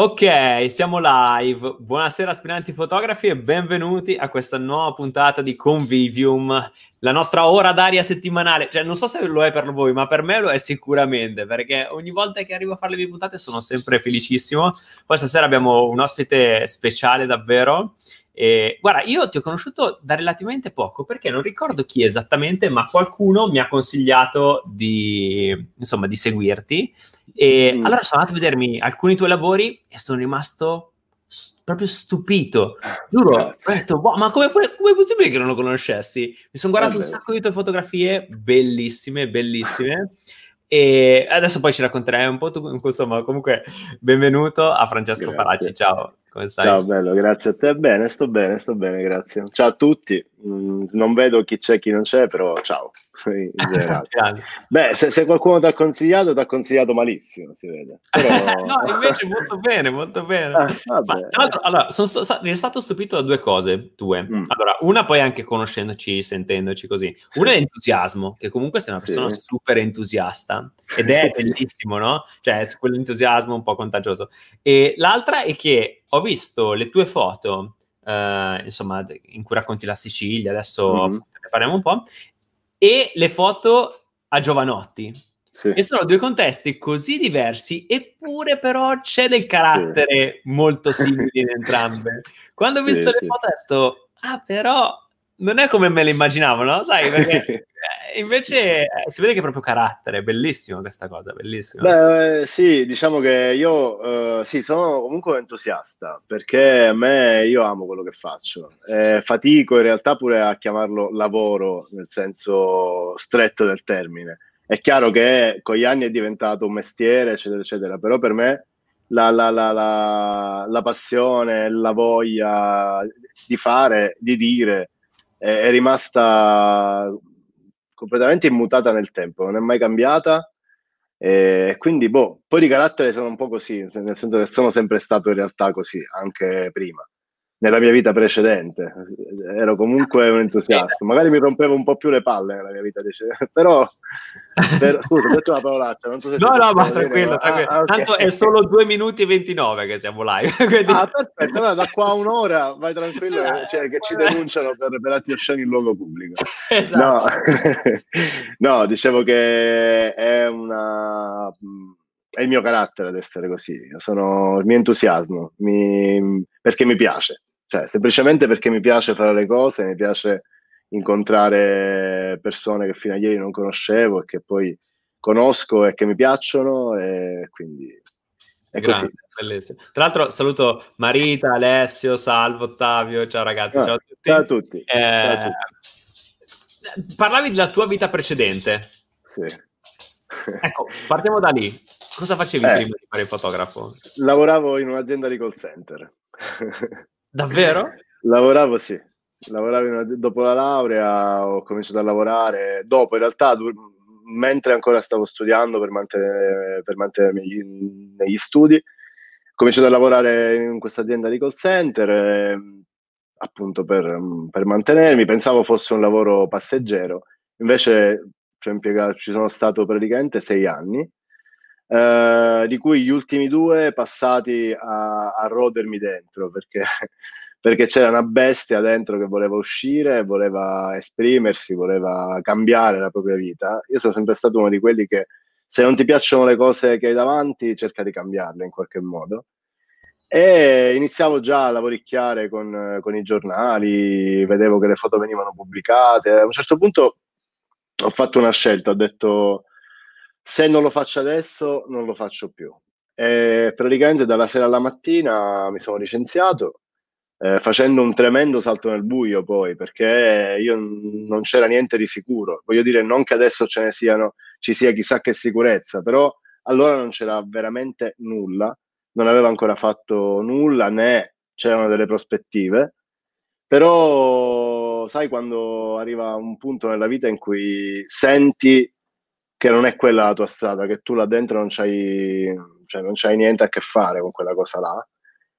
Ok, siamo live. Buonasera aspiranti fotografi e benvenuti a questa nuova puntata di Convivium, la nostra ora d'aria settimanale. Cioè, non so se lo è per voi, ma per me lo è sicuramente, perché ogni volta che arrivo a fare le mie puntate sono sempre felicissimo. Poi stasera abbiamo un ospite speciale davvero. E, guarda, io ti ho conosciuto da relativamente poco perché non ricordo chi esattamente, ma qualcuno mi ha consigliato di, insomma, di seguirti e mm. allora sono andato a vedermi alcuni tuoi lavori e sono rimasto st- proprio stupito. Giuro, ho detto, boh, ma come, è possibile che non lo conoscessi? Mi sono guardato Vabbè. un sacco di tue fotografie, bellissime, bellissime. E adesso poi ci racconterai un po' tu, insomma, comunque benvenuto a Francesco Paracci, ciao. Come stai? Ciao, bello, grazie a te. Bene, sto bene, sto bene, grazie. Ciao a tutti. Mm, non vedo chi c'è e chi non c'è, però ciao. Beh, se, se qualcuno ti ha consigliato, ti ha consigliato malissimo, si vede. Però... no, invece molto bene, molto bene. Ah, Ma, tra l'altro, allora, sono sto, stato stupito da due cose tue. Mm. Allora, una poi anche conoscendoci, sentendoci così. Sì. Una è l'entusiasmo, che comunque sei una persona sì. super entusiasta ed è bellissimo, no? Cioè, quell'entusiasmo un po' contagioso. E l'altra è che ho visto le tue foto, eh, insomma, in cui racconti la Sicilia, adesso mm-hmm. ne parliamo un po', e le foto a Giovanotti. Sì. E sono due contesti così diversi, eppure però c'è del carattere sì. molto simile in entrambe. Quando ho visto sì, le foto ho detto, ah però non è come me le immaginavo, no? Sai, perché invece eh, si vede che è proprio carattere, bellissimo questa cosa, bellissimo. Beh, sì, diciamo che io, uh, sì, sono comunque un entusiasta, perché a me, io amo quello che faccio. Eh, fatico in realtà pure a chiamarlo lavoro, nel senso stretto del termine. È chiaro che con gli anni è diventato un mestiere, eccetera, eccetera, però per me la, la, la, la passione, la voglia di fare, di dire, è rimasta completamente immutata nel tempo, non è mai cambiata. E quindi, boh, poi di carattere sono un po' così, nel senso che sono sempre stato in realtà così, anche prima nella mia vita precedente. Ero comunque un entusiasta. Magari mi rompevo un po' più le palle nella mia vita precedente, però... Per, scusa, ho detto la parolaccia. Non so se no, no, ma tranquillo, tranquillo. Ah, okay. Tanto è solo 2 minuti e 29 che siamo live. Quindi... Ah, perfetto. Allora, da qua a un'ora vai tranquillo, cioè, che ci denunciano per, per atti osceni in luogo pubblico. Esatto. No. no, dicevo che è una è il mio carattere ad essere così, sono il mio entusiasmo, mi, perché mi piace cioè semplicemente perché mi piace fare le cose, mi piace incontrare persone che fino a ieri non conoscevo e che poi conosco e che mi piacciono e quindi è Grande, così. Bellissimo. Tra l'altro saluto Marita, Alessio, Salvo, Ottavio, ciao ragazzi, ah, ciao a tutti. Ciao a tutti. Eh, ciao a tutti. Parlavi della tua vita precedente. Sì. ecco, partiamo da lì. Cosa facevi eh, prima di fare il fotografo? Lavoravo in un'azienda di call center. Davvero? Lavoravo sì, lavoravo una... dopo la laurea ho cominciato a lavorare, dopo in realtà mentre ancora stavo studiando per, mantenere, per mantenermi negli studi, ho cominciato a lavorare in questa azienda di call center, eh, appunto per, per, mantenermi, pensavo fosse un lavoro passeggero, invece cioè, impiegato, ci sono stato praticamente sei anni eh, di cui gli ultimi due passati a, a rodermi dentro perché, perché, c'era una bestia dentro che voleva uscire, voleva esprimersi, voleva cambiare la propria vita. Io sono sempre stato uno di quelli che se non ti piacciono le cose che hai davanti, cerca di cambiarle in qualche modo. E iniziavo già a lavoricchiare con, con, i giornali, vedevo che le foto venivano pubblicate. A un certo punto ho fatto una scelta, ho detto se non lo faccio adesso, non lo faccio più. E praticamente dalla sera alla mattina mi sono licenziato, eh, facendo un tremendo salto nel buio poi, perché io non c'era niente di sicuro. Voglio dire, non che adesso ce ne siano, ci sia chissà che sicurezza, però allora non c'era veramente nulla, non avevo ancora fatto nulla, né c'erano delle prospettive. Però sai quando arriva un punto nella vita in cui senti che non è quella la tua strada, che tu là dentro non c'hai, cioè non c'hai niente a che fare con quella cosa là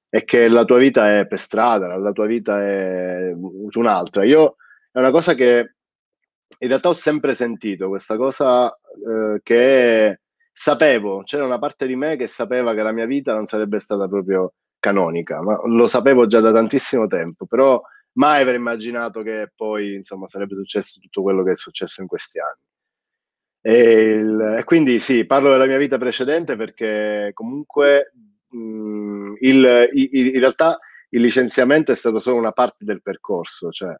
e che la tua vita è per strada, la tua vita è un'altra. Io è una cosa che in realtà ho sempre sentito, questa cosa eh, che sapevo, c'era una parte di me che sapeva che la mia vita non sarebbe stata proprio canonica, ma lo sapevo già da tantissimo tempo, però mai avrei immaginato che poi insomma sarebbe successo tutto quello che è successo in questi anni. E, il, e quindi sì, parlo della mia vita precedente perché comunque mh, il, il, in realtà il licenziamento è stato solo una parte del percorso, cioè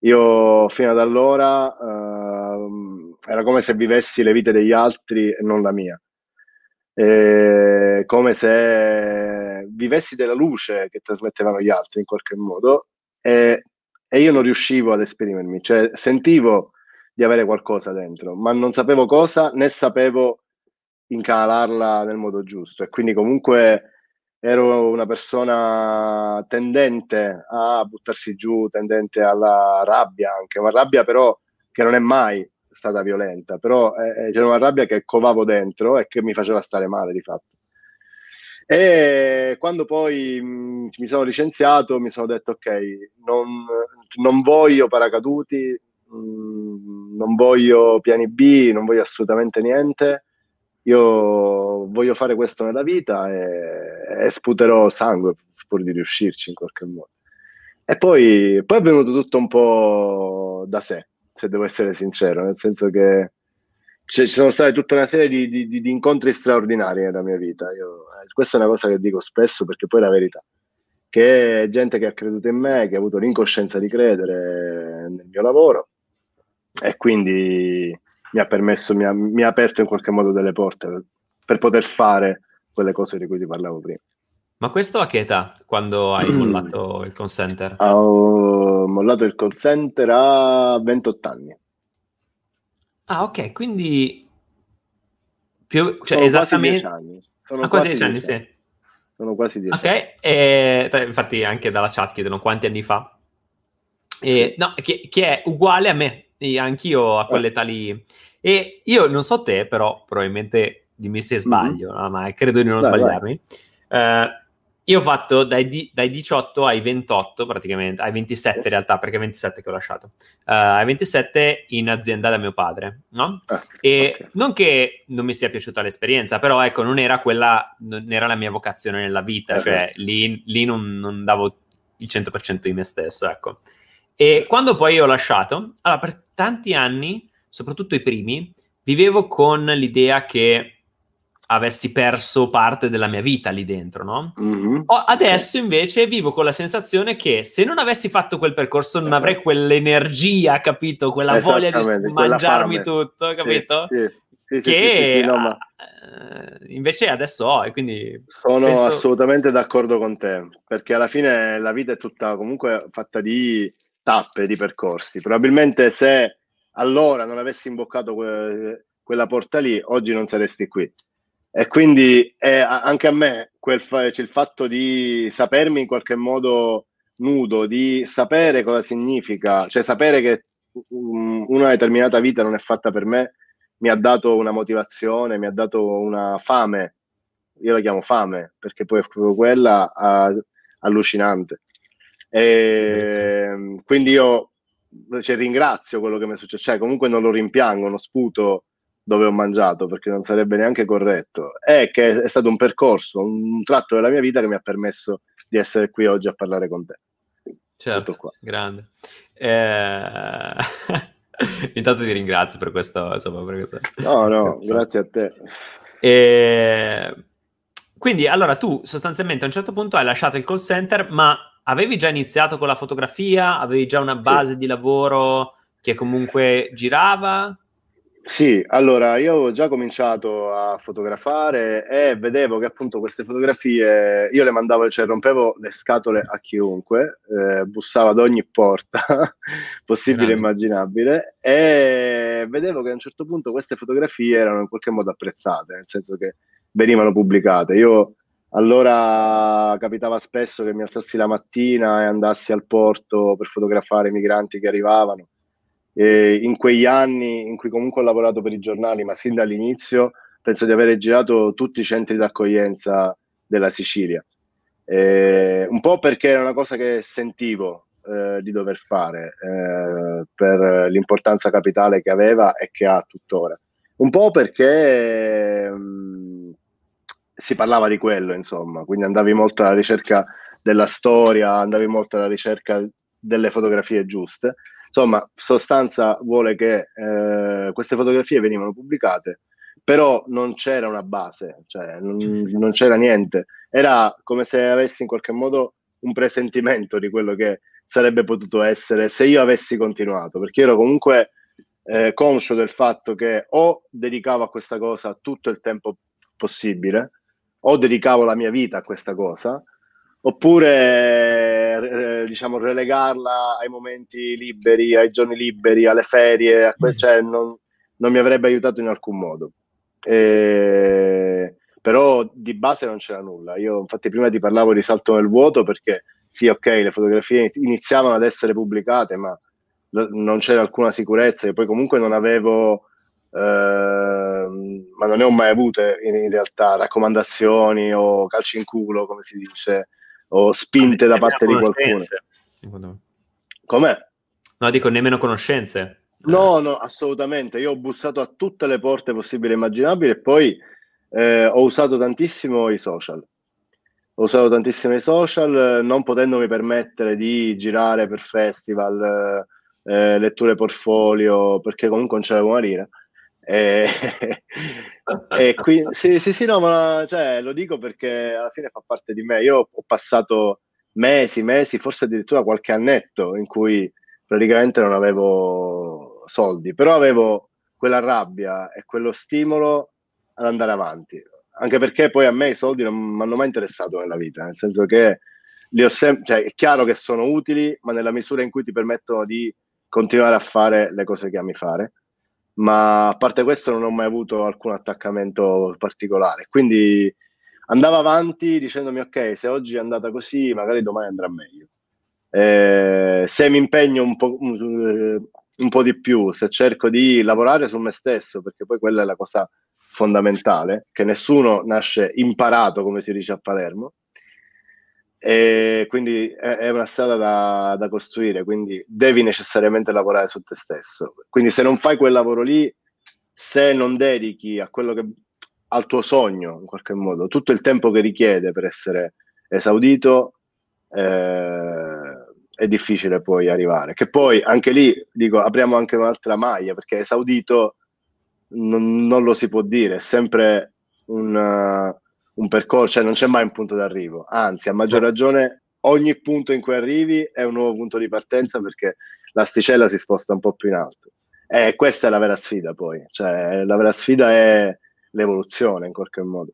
io fino ad allora uh, era come se vivessi le vite degli altri e non la mia. E come se vivessi della luce che trasmettevano gli altri in qualche modo e, e io non riuscivo ad esprimermi, cioè sentivo di avere qualcosa dentro, ma non sapevo cosa né sapevo incanalarla nel modo giusto e quindi comunque ero una persona tendente a buttarsi giù, tendente alla rabbia anche, una rabbia però che non è mai stata violenta, però eh, eh, c'era una rabbia che covavo dentro e che mi faceva stare male di fatto. E quando poi mh, mm, mi sono licenziato mi sono detto ok, non, non voglio paracaduti, non voglio piani B, non voglio assolutamente niente, io voglio fare questo nella vita e, e sputerò sangue pur di riuscirci in qualche modo. E poi, poi è venuto tutto un po' da sé, se devo essere sincero, nel senso che ci sono state tutta una serie di, di, di, incontri straordinari nella mia vita. Io, eh, questa è una cosa che dico spesso perché poi è la verità. Che è gente che ha creduto in me, che ha avuto l'incoscienza di credere nel mio lavoro e quindi mi ha permesso, mi ha, mi ha aperto in qualche modo delle porte per, poter fare quelle cose di cui ti parlavo prima. Ma questo a che età, quando hai mollato il call center? Ho mollato il call center a 28 anni. Ah, ok, quindi più, cioè, Sono esattamente... Quasi anni. Sono ah, quasi 10 anni, anni, sì. Sono quasi 10 Ok, e, infatti anche dalla chat chiedono quanti anni fa. E, sì. No, che, che, è uguale a me, anch'io a quell'età lì. E io non so te, però probabilmente dimmi se sbaglio, mm-hmm. no, ma credo di non vai, sbagliarmi. Vai. Uh, io ho fatto dai, di, dai, 18 ai 28, praticamente, ai 27 in realtà, perché è 27 che ho lasciato, uh, ai 27 in azienda da mio padre, no? Ah, e okay. non che non mi sia piaciuta l'esperienza, però ecco, non era quella, non era la mia vocazione nella vita, eh, cioè lì, lì non, non, davo il 100% di me stesso, ecco. E quando poi ho lasciato, allora per tanti anni, soprattutto i primi, vivevo con l'idea che avessi perso parte della mia vita lì dentro, no? Mm-hmm. adesso invece vivo con la sensazione che se non avessi fatto quel percorso non esatto. avrei quell'energia, capito? Quella voglia di mangiarmi tutto, capito? Sì, sì. Sì, che no, ma... Eh, invece adesso ho e quindi sono penso... assolutamente d'accordo con te perché alla fine la vita è tutta comunque fatta di tappe di percorsi. Probabilmente se allora non avessi imboccato que- quella porta lì, oggi non saresti qui. E quindi eh, anche a me fa- c'è il fatto di sapermi in qualche modo nudo, di sapere cosa significa, cioè sapere che um, una determinata vita non è fatta per me, mi ha dato una motivazione, mi ha dato una fame, io la chiamo fame, perché poi è proprio quella uh, allucinante. E, ehm, quindi io cioè, ringrazio quello che mi è successo, cioè comunque non lo rimpiango, non sputo dove ho mangiato perché non sarebbe neanche corretto. È che è stato un percorso, un tratto della mia vita che mi ha permesso di essere qui oggi a parlare con te. Certo, grande. Eh... Intanto ti ringrazio per questo. Insomma, per questo... No, no, grazie a te. E... Quindi, allora, tu sostanzialmente a un certo punto hai lasciato il call center, ma avevi già iniziato con la fotografia? Avevi già una base sì. di lavoro che comunque girava? Sì, allora io avevo già cominciato a fotografare e vedevo che appunto queste fotografie io le mandavo, cioè rompevo le scatole a chiunque, eh, bussavo ad ogni porta possibile e immaginabile e vedevo che a un certo punto queste fotografie erano in qualche modo apprezzate, nel senso che venivano pubblicate. Io allora capitava spesso che mi alzassi la mattina e andassi al porto per fotografare i migranti che arrivavano. E in quegli anni in cui comunque ho lavorato per i giornali, ma sin dall'inizio penso di aver girato tutti i centri d'accoglienza della Sicilia. E un po' perché era una cosa che sentivo eh, di dover fare eh, per l'importanza capitale che aveva e che ha tuttora Un po' perché mh, si parlava di quello, insomma, quindi andavi molto alla ricerca della storia, andavi molto alla ricerca delle fotografie giuste. Insomma, sostanza vuole che eh, queste fotografie venivano pubblicate, però non c'era una base, cioè non, non, c'era niente. Era come se avessi in qualche modo un presentimento di quello che sarebbe potuto essere se io avessi continuato, perché ero comunque eh, conscio del fatto che o dedicavo a questa cosa tutto il tempo possibile, o dedicavo la mia vita a questa cosa, oppure eh, diciamo relegarla ai momenti liberi, ai giorni liberi, alle ferie, a que- mm. cioè non, non, mi avrebbe aiutato in alcun modo. E... Però di base non c'era nulla. Io infatti prima ti parlavo di salto nel vuoto perché sì, ok, le fotografie iniziavano ad essere pubblicate, ma non c'era alcuna sicurezza e poi comunque non avevo eh, ma non ne ho mai avute in, in, realtà raccomandazioni o calci in culo come si dice o spinte da parte di qualcuno. Com'è? No, dico nemmeno conoscenze. No, no, assolutamente. Io ho bussato a tutte le porte possibili e immaginabili e poi eh, ho usato tantissimo i social. Ho usato tantissimo i social, non potendomi permettere di girare per festival, eh, letture portfolio, perché comunque non c'avevo una lira. E, e quindi, sì, sì, sì, no, ma cioè, lo dico perché alla fine fa parte di me. Io ho passato mesi, mesi, forse addirittura qualche annetto in cui praticamente non avevo soldi, però avevo quella rabbia e quello stimolo ad andare avanti. Anche perché poi a me i soldi non mi hanno mai interessato nella vita, nel senso che li ho sem- cioè, è chiaro che sono utili, ma nella misura in cui ti permettono di continuare a fare le cose che ami fare ma a parte questo non ho mai avuto alcun attaccamento particolare. Quindi andavo avanti dicendomi ok, se oggi è andata così, magari domani andrà meglio. Eh, se mi impegno un po', un po' di più, se cerco di lavorare su me stesso, perché poi quella è la cosa fondamentale, che nessuno nasce imparato, come si dice a Palermo, e quindi è, una strada da, da, costruire, quindi devi necessariamente lavorare su te stesso. Quindi se non fai quel lavoro lì, se non dedichi a quello che al tuo sogno in qualche modo tutto il tempo che richiede per essere esaudito, eh, è difficile poi arrivare. Che poi anche lì dico apriamo anche un'altra maglia perché esaudito non, non lo si può dire, è sempre un. Un percorso, cioè non c'è mai un punto d'arrivo, anzi a maggior ragione ogni punto in cui arrivi è un nuovo punto di partenza perché l'asticella si sposta un po' più in alto. E questa è la vera sfida poi, cioè la vera sfida è l'evoluzione in qualche modo.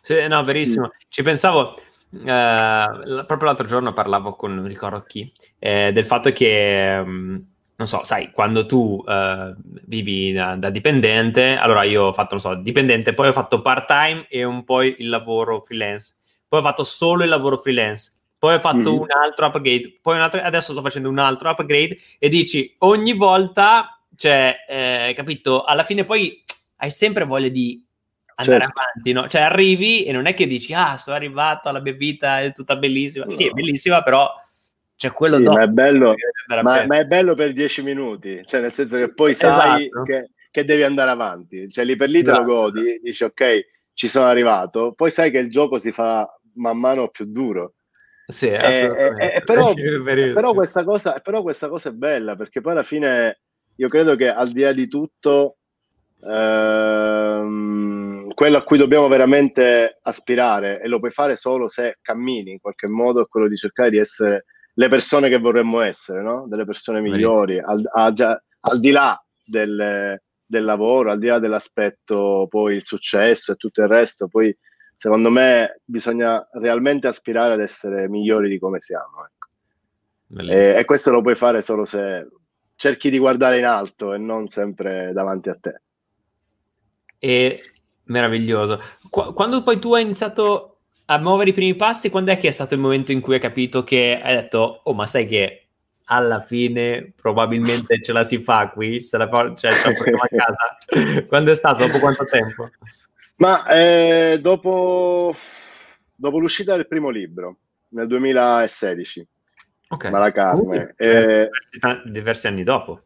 Sì, no, verissimo. Sì. Ci pensavo, eh, proprio l'altro giorno parlavo con, non ricordo chi, eh, del fatto che... Mh, mm, non so, sai, quando tu uh, vivi da, da, dipendente, allora io ho fatto, non so, dipendente, poi ho fatto part time e un po' il lavoro freelance, poi ho fatto solo il lavoro freelance, poi ho fatto mm. un altro upgrade, poi un altro, adesso sto facendo un altro upgrade e dici ogni volta, cioè, eh, capito, alla fine poi hai sempre voglia di andare certo. avanti, no? Cioè arrivi e non è che dici, ah, sono arrivato, la mia vita è tutta bellissima, no. sì, è bellissima, però cioè, quello sì, ma, è bello, ma, ma, è bello per dieci minuti, cioè nel senso che poi sai esatto. che, che, devi andare avanti, cioè lì per lì te esatto. lo godi, dici ok, ci sono arrivato, poi sai che il gioco si fa man mano più duro. Sì, eh, eh, però, però, questa cosa, però questa cosa è bella perché poi alla fine io credo che al di là di tutto ehm, quello a cui dobbiamo veramente aspirare e lo puoi fare solo se cammini in qualche modo è quello di cercare di essere le persone che vorremmo essere, no? delle persone migliori, al, a, al, di là del, del, lavoro, al di là dell'aspetto poi il successo e tutto il resto, poi secondo me bisogna realmente aspirare ad essere migliori di come siamo. Ecco. E, e questo lo puoi fare solo se cerchi di guardare in alto e non sempre davanti a te. E meraviglioso. Qu- quando poi tu hai iniziato a muovere i primi passi, quando è che è stato il momento in cui hai capito che hai detto, oh ma sai che alla fine probabilmente ce la si fa qui, se la, cioè, ce la portiamo a casa? quando è stato? Dopo quanto tempo? Ma eh, dopo, dopo l'uscita del primo libro, nel 2016. Ok. Malacarne. Uh, eh, diversi, diversi, anni dopo.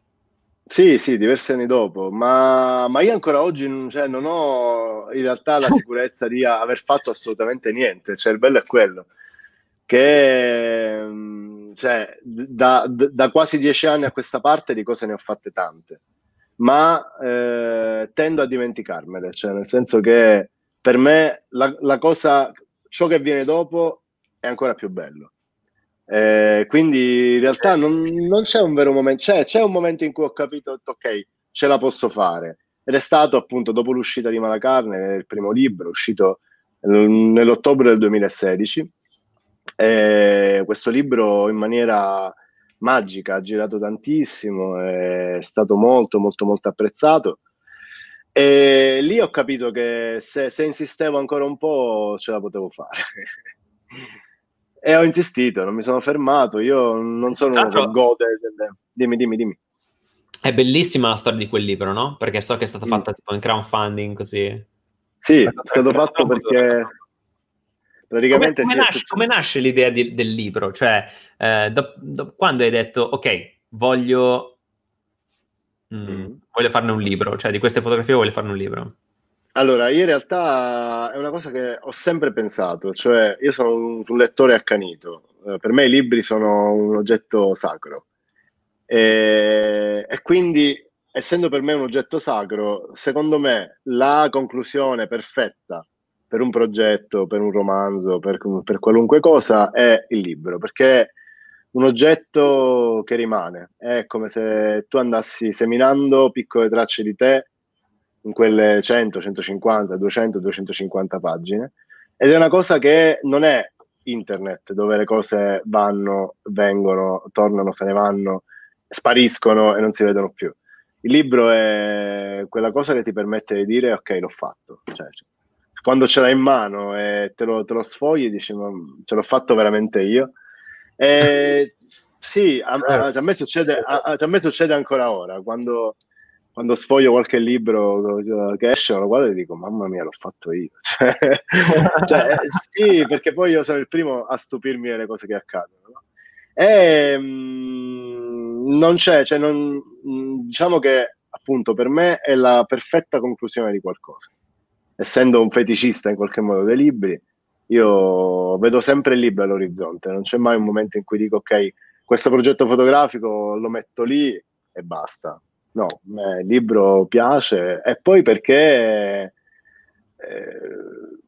Sì, sì, diversi anni dopo, ma, ma io ancora oggi cioè, non ho in realtà la sicurezza di aver fatto assolutamente niente, cioè il bello è quello, che mm, cioè, da, da, quasi dieci anni a questa parte di cose ne ho fatte tante, ma eh, tendo a dimenticarmele, cioè nel senso che per me la, la cosa, ciò che viene dopo è ancora più bello. Eh, quindi in realtà non, non, c'è un vero momento, c'è, c'è, un momento in cui ho capito, ok, ce la posso fare. Ed è stato appunto dopo l'uscita di Malacarne, il primo libro, uscito nell'ottobre del 2016. E questo libro in maniera magica ha girato tantissimo, è stato molto molto molto apprezzato. E lì ho capito che se, se insistevo ancora un po' ce la potevo fare. E ho insistito, non mi sono fermato. Io non sono uno che gode. Delle... Dimmi, dimmi, dimmi. È bellissima la storia di quel libro, no? Perché so che è stata mm. fatta mm. tipo in crowdfunding così. Sì, è stato fatto perché praticamente come, come, nasce, come nasce, l'idea di, del libro? Cioè, eh, do, do, quando hai detto, ok, voglio, mm, mm. voglio farne un libro, cioè di queste fotografie voglio farne un libro. Allora, io in realtà è una cosa che ho sempre pensato, cioè io sono un, un lettore accanito, eh, per me i libri sono un oggetto sacro. E, e, quindi essendo per me un oggetto sacro, secondo me la conclusione perfetta per un progetto, per un romanzo, per, per qualunque cosa è il libro, perché è un oggetto che rimane, è come se tu andassi seminando piccole tracce di te in quelle 100, 150, 200, 250 pagine. Ed è una cosa che non è internet, dove le cose vanno, vengono, tornano, se ne vanno, spariscono e non si vedono più. Il libro è quella cosa che ti permette di dire ok, l'ho fatto. Cioè, quando ce l'hai in mano e te lo, te lo sfogli, dici ma ce l'ho fatto veramente io. E, sì, a, a, a, me succede, a, me succede ancora ora, quando quando sfoglio qualche libro che esce, lo guardo e dico, mamma mia, l'ho fatto io. Cioè, cioè, eh, sì, perché poi io sono il primo a stupirmi delle cose che accadono. No? E mh, mm, non c'è, cioè non, mh, mm, diciamo che appunto per me è la perfetta conclusione di qualcosa. Essendo un feticista in qualche modo dei libri, io vedo sempre il libro all'orizzonte, non c'è mai un momento in cui dico, ok, questo progetto fotografico lo metto lì e basta no, il libro piace e poi perché, eh,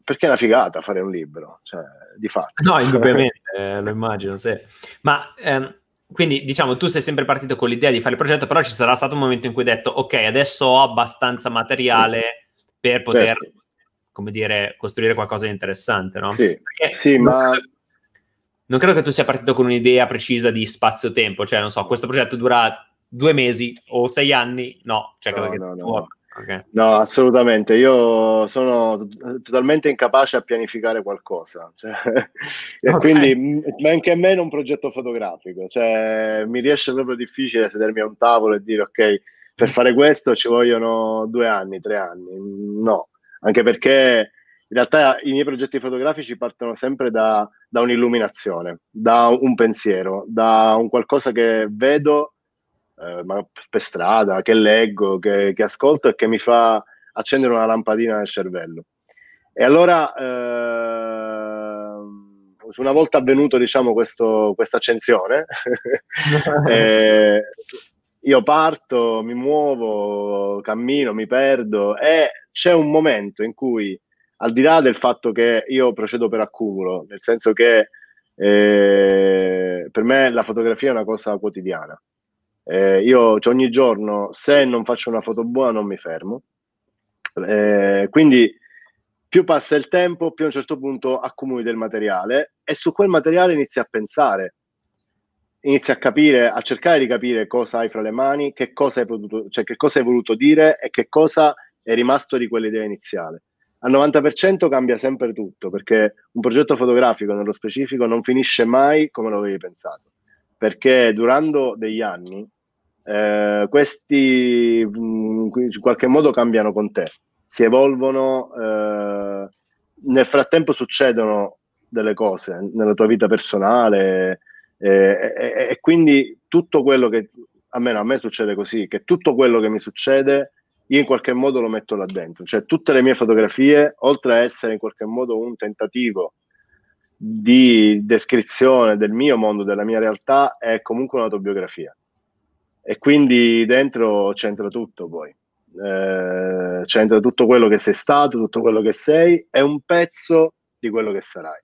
perché è una figata fare un libro, cioè, di fatto. No, indubbiamente, eh, lo immagino, sì. Ma ehm, quindi diciamo, tu sei sempre partito con l'idea di fare il progetto, però ci sarà stato un momento in cui hai detto, ok, adesso ho abbastanza materiale per poter, certo. come dire, costruire qualcosa di interessante, no? Sì, Perché sì ma... Non credo che tu sia partito con un'idea precisa di spazio-tempo, cioè, non so, questo progetto dura due mesi o sei anni, no, cioè no, no, no. Okay. no, assolutamente. Io sono totalmente incapace a pianificare qualcosa, cioè, e okay. quindi anche a me non un progetto fotografico. Cioè, mi riesce proprio difficile sedermi a un tavolo e dire ok, per fare questo ci vogliono due anni, tre anni. No, anche perché in realtà i miei progetti fotografici partono sempre da, da un'illuminazione, da un pensiero, da un qualcosa che vedo eh, ma per strada, che leggo, che, che, ascolto e che mi fa accendere una lampadina nel cervello. E allora, eh, una volta avvenuto diciamo, questa accensione, eh, io parto, mi muovo, cammino, mi perdo e c'è un momento in cui, al di là del fatto che io procedo per accumulo, nel senso che eh, per me la fotografia è una cosa quotidiana, eh, io ogni giorno, se non faccio una foto buona, non mi fermo. Eh, quindi più passa il tempo, più a un certo punto accumuli del materiale e su quel materiale inizi a pensare, inizi a capire, a cercare di capire cosa hai fra le mani, che cosa hai, potuto, cioè, che cosa hai voluto dire e che cosa è rimasto di quell'idea iniziale. Al 90% cambia sempre tutto perché un progetto fotografico nello specifico non finisce mai come lo avevi pensato perché durando degli anni eh, questi mm, in qualche modo cambiano con te, si evolvono, eh, nel frattempo succedono delle cose nella tua vita personale eh, e, e quindi tutto quello che almeno a me succede così, che tutto quello che mi succede io in qualche modo lo metto là dentro, cioè tutte le mie fotografie, oltre a essere in qualche modo un tentativo di descrizione del mio mondo, della mia realtà, è comunque un'autobiografia. E quindi dentro c'entra tutto poi. Eh, c'entra tutto quello che sei stato, tutto quello che sei, è un pezzo di quello che sarai.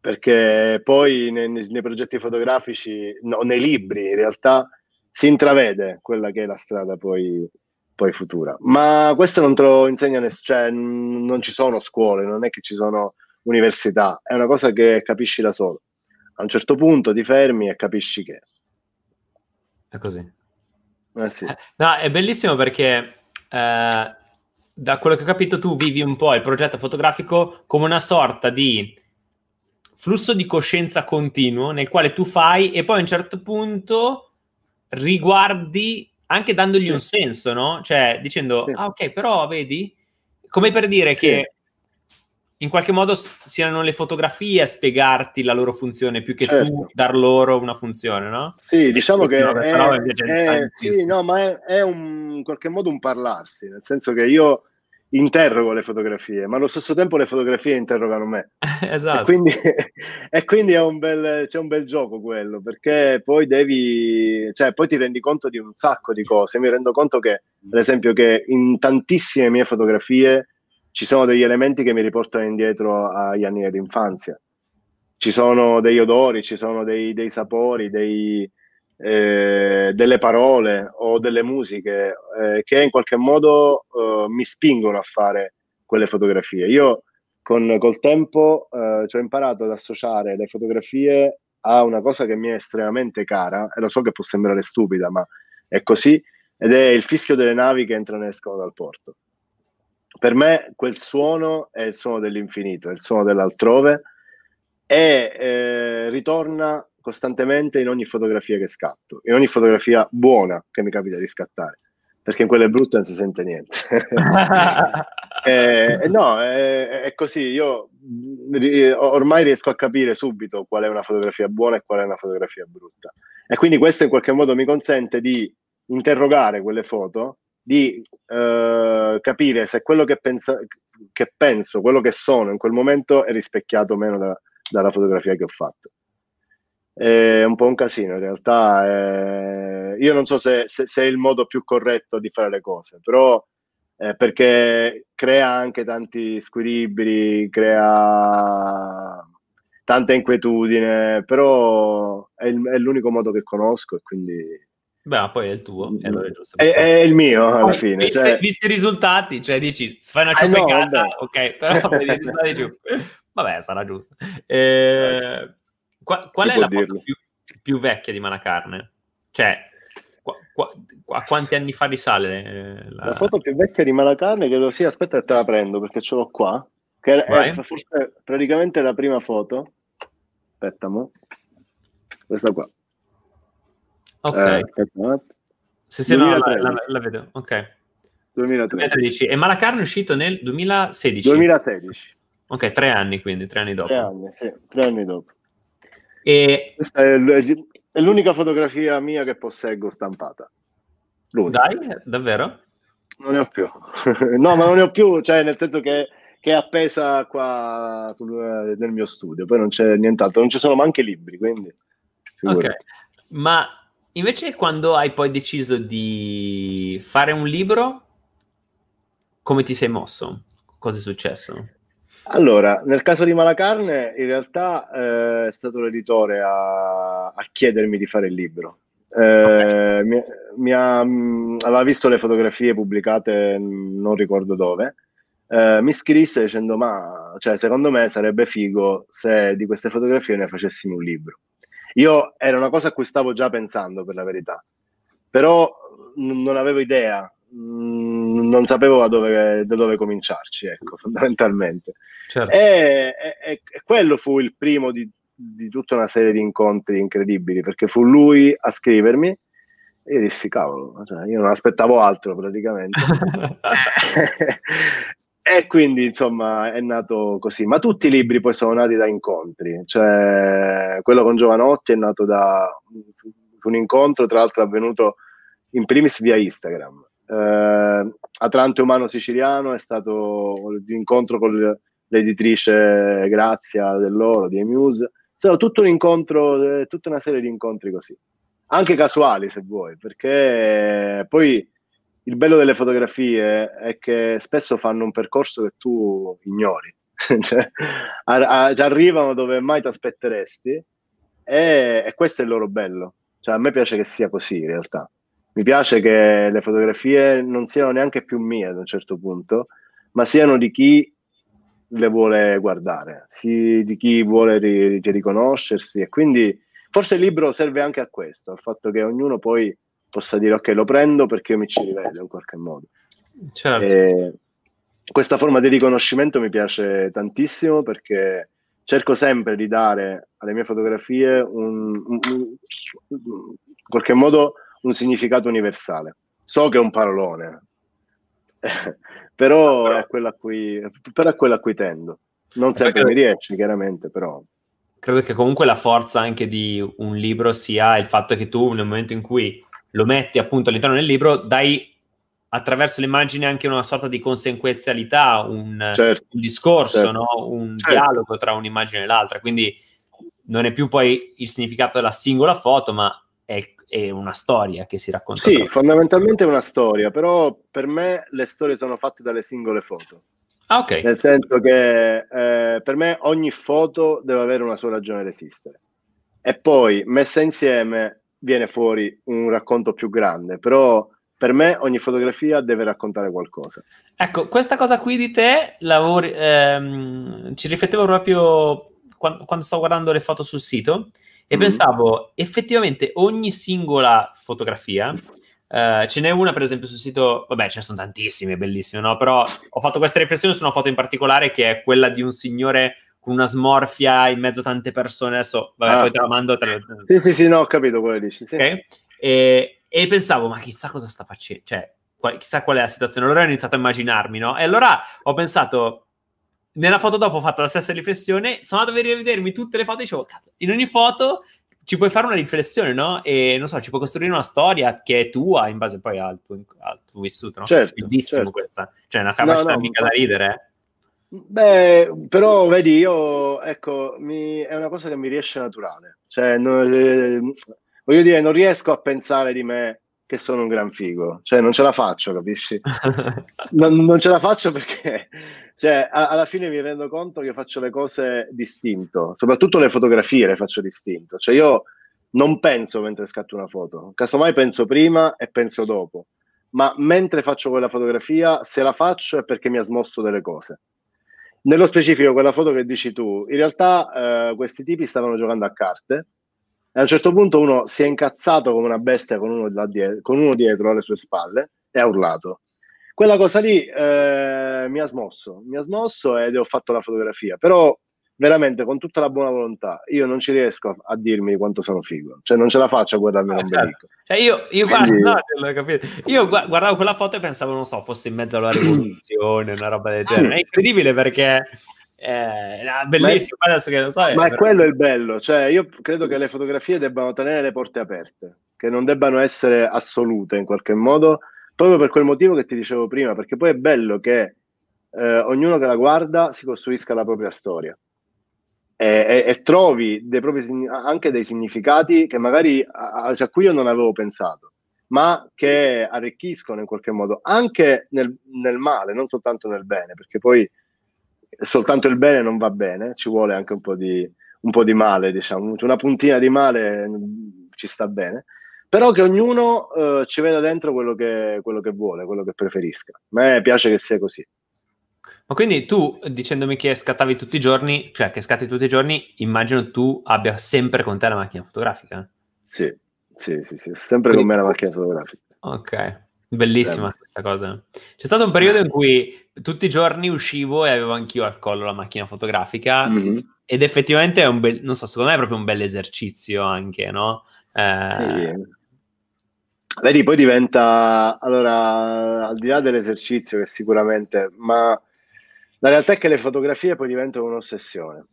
Perché poi nei, nei progetti fotografici, no, nei libri in realtà, si intravede quella che è la strada poi, poi futura. Ma questo non te lo insegna nessuno, cioè non ci sono scuole, non è che ci sono università, è una cosa che capisci da solo. A un certo punto ti fermi e capisci che... È così. Eh sì. Eh, no, è bellissimo perché eh, da quello che ho capito tu vivi un po' il progetto fotografico come una sorta di flusso di coscienza continuo nel quale tu fai e poi a un certo punto riguardi anche dandogli sì. un senso, no? Cioè dicendo, sì. ah ok, però vedi, come per dire sì. che in qualche modo siano le fotografie a spiegarti la loro funzione più che certo. tu dar loro una funzione, no? Sì, diciamo che è, è, sì, no, ma è, è un, in qualche modo un parlarsi, nel senso che io interrogo le fotografie, ma allo stesso tempo le fotografie interrogano me. esatto. E quindi, e quindi un bel, c'è un bel gioco quello, perché poi devi, cioè poi ti rendi conto di un sacco di cose. Mi rendo conto che, ad esempio, che in tantissime mie fotografie ci sono degli elementi che mi riportano indietro agli anni dell'infanzia. Ci sono degli odori, ci sono dei, dei sapori, dei, eh, delle parole o delle musiche eh, che in qualche modo eh, mi spingono a fare quelle fotografie. Io con, col tempo eh, ci ho imparato ad associare le fotografie a una cosa che mi è estremamente cara e lo so che può sembrare stupida, ma è così, ed è il fischio delle navi che entrano e escono dal porto per me quel suono è il suono dell'infinito, è il suono dell'altrove e eh, ritorna costantemente in ogni fotografia che scatto, in ogni fotografia buona che mi capita di scattare, perché in quelle brutte non si sente niente. eh, eh, no, è, è, così, io ormai riesco a capire subito qual è una fotografia buona e qual è una fotografia brutta. E quindi questo in qualche modo mi consente di interrogare quelle foto di eh, capire se quello che, pensa, che, penso, quello che sono in quel momento è rispecchiato o meno da, dalla fotografia che ho fatto. È un po' un casino in realtà. Eh, io non so se, se, se, è il modo più corretto di fare le cose, però eh, perché crea anche tanti squilibri, crea tanta inquietudine, però è, il, è l'unico modo che conosco e quindi Beh, poi è il tuo, e allora è giusto. È, è il mio alla poi, fine. Visti, cioè... visti, i risultati, cioè dici, fai una ciofecata, eh no, ok, però vedi i risultati giù. Vabbè, sarà giusto. Eh, qual, qual è la foto più, più, vecchia di Malacarne? Cioè, qua, qua, a quanti anni fa risale? Eh, la... la... foto più vecchia di Malacarne, credo sia, aspetta te la prendo, perché ce l'ho qua, che è, è forse praticamente la prima foto. Aspetta, mo. Questa qua. Ok. Eh, se sì, no, la, la, la, vedo. Ok. 2013. E Malacarne è uscito nel 2016? 2016. Ok, tre anni quindi, tre anni dopo. Tre anni, sì, tre anni dopo. E... Questa è, è l'unica fotografia mia che posseggo stampata. L'unica. Dai, davvero? Non ne ho più. no, ma non ne ho più, cioè nel senso che, che è appesa qua sul, nel mio studio, poi non c'è nient'altro, non ci sono neanche libri, quindi... Figurati. Ok, ma Invece, quando hai poi deciso di fare un libro, come ti sei mosso? Cosa è successo? Allora, nel caso di Malacarne, in realtà eh, è stato l'editore a, a, chiedermi di fare il libro. Eh, okay. mi, mi ha, mh, aveva visto le fotografie pubblicate, non ricordo dove. Eh, mi scrisse dicendo: Ma cioè, secondo me sarebbe figo se di queste fotografie ne facessimo un libro. Io era una cosa a cui stavo già pensando, per la verità, però non avevo idea, non sapevo da dove, da dove cominciarci, ecco, fondamentalmente. Certo. E, e, e, quello fu il primo di, di, tutta una serie di incontri incredibili, perché fu lui a scrivermi e io dissi, cavolo, cioè, io non aspettavo altro praticamente. E quindi insomma è nato così, ma tutti i libri poi sono nati da incontri, cioè quello con Giovanotti è nato da un incontro tra l'altro avvenuto in primis via Instagram. Eh, Atlante Umano Siciliano è stato l'incontro con l'editrice Grazia dell'Oro di Emuse. Stato tutto un incontro, eh, tutta una serie di incontri così, anche casuali se vuoi, perché poi il bello delle fotografie è che spesso fanno un percorso che tu ignori, cioè, a, a, arrivano dove mai ti aspetteresti e, e questo è il loro bello. Cioè, a me piace che sia così in realtà. Mi piace che le fotografie non siano neanche più mie ad un certo punto, ma siano di chi le vuole guardare, sì, di chi vuole ri- riconoscersi. E quindi forse il libro serve anche a questo, al fatto che ognuno poi possa dire ok lo prendo perché io mi ci rivedo in qualche modo. Certo. E questa forma di riconoscimento mi piace tantissimo perché cerco sempre di dare alle mie fotografie un, un, un in qualche modo un significato universale. So che è un parolone, però, ah, è quello a cui, però è quello a cui tendo. Non sempre mi riesce, chiaramente, però. Credo che comunque la forza anche di un libro sia il fatto che tu, nel momento in cui lo metti appunto all'interno del libro, dai attraverso l'immagine anche una sorta di conseguenzialità, un, certo, un discorso, certo, no? un certo. dialogo tra un'immagine e l'altra. Quindi non è più poi il significato della singola foto, ma è è una storia che si racconta. Sì, fondamentalmente è una storia, però per me le storie sono fatte dalle singole foto. Ah, ok. Nel senso che eh, per me ogni foto deve avere una sua ragione di esistere. E poi messa insieme viene fuori un racconto più grande, però per me ogni fotografia deve raccontare qualcosa. Ecco, questa cosa qui di te lavori, ehm, ci riflettevo proprio quando, quando sto guardando le foto sul sito e mm. pensavo effettivamente ogni singola fotografia, uh, ce n'è una per esempio sul sito, vabbè ce ne sono tantissime, bellissime, no? Però ho fatto questa riflessione su una foto in particolare che è quella di un signore con una smorfia in mezzo a tante persone, adesso vabbè, ah. poi te la mando. Te la... Sì, sì, sì, no, ho capito quello dici. Sì. Okay? E, e, pensavo, ma chissà cosa sta facendo, cioè, chissà qual è la situazione. Allora ho iniziato a immaginarmi, no? E allora ho pensato, nella foto dopo ho fatto la stessa riflessione, sono andato a rivedermi tutte le foto e dicevo, cazzo, in ogni foto ci puoi fare una riflessione, no? E non so, ci puoi costruire una storia che è tua in base poi al tuo, al tuo vissuto, no? Certo, Bellissimo certo. questa, cioè una capacità no, no, mica da ridere. Eh. Beh, però vedi, io, ecco, mi, è una cosa che mi riesce naturale. Cioè, no, eh, voglio dire, non riesco a pensare di me che sono un gran figo. Cioè, non ce la faccio, capisci? non, non ce la faccio perché cioè, a, alla fine mi rendo conto che faccio le cose distinto, soprattutto le fotografie le faccio distinto. Cioè, io non penso mentre scatto una foto, casomai penso prima e penso dopo, ma mentre faccio quella fotografia, se la faccio è perché mi ha smosso delle cose. Nello specifico, quella foto che dici tu, in realtà eh, questi tipi stavano giocando a carte. A un certo punto uno si è incazzato come una bestia con uno, dietro, con uno dietro alle sue spalle e ha urlato. Quella cosa lì eh, mi ha smosso, mi ha smosso ed ho fatto la fotografia, però veramente con tutta la buona volontà io non ci riesco a, a dirmi quanto sono figo, cioè non ce la faccio a guardarmi ah, certo. Cioè io, io, Quindi... guardo, io, guardavo quella foto e pensavo, non so, fosse in mezzo alla rivoluzione, una roba del genere. È incredibile perché eh, bellissimo, ma, che lo so, ma è quello è il bello, cioè io credo che le fotografie debbano tenere le porte aperte, che non debbano essere assolute in qualche modo, proprio per quel motivo che ti dicevo prima, perché poi è bello che eh, ognuno che la guarda si costruisca la propria storia e, e, trovi dei propri, anche dei significati che magari a, a cui io non avevo pensato ma che arricchiscono in qualche modo anche nel, nel male, non soltanto nel bene, perché poi soltanto il bene non va bene, ci vuole anche un po' di, un po di male, diciamo, una puntina di male mm, ci sta bene, però che ognuno uh, ci veda dentro quello che, quello che vuole, quello che preferisca. A me piace che sia così. Ma quindi tu, dicendomi che scattavi tutti i giorni, cioè che scatti tutti i giorni, immagino tu abbia sempre con te la macchina fotografica? Sì, sì, sì, sì sempre quindi... con me la macchina fotografica. Ok, bellissima eh. questa cosa. C'è stato un periodo in cui tutti i giorni uscivo e avevo anch'io al collo la macchina fotografica mm-hmm. ed effettivamente è un bel, non so, secondo me è proprio un bel esercizio anche, no? Eh... Sì. Vedi, poi diventa, allora, al di là dell'esercizio che sicuramente, ma la realtà è che le fotografie poi diventano un'ossessione.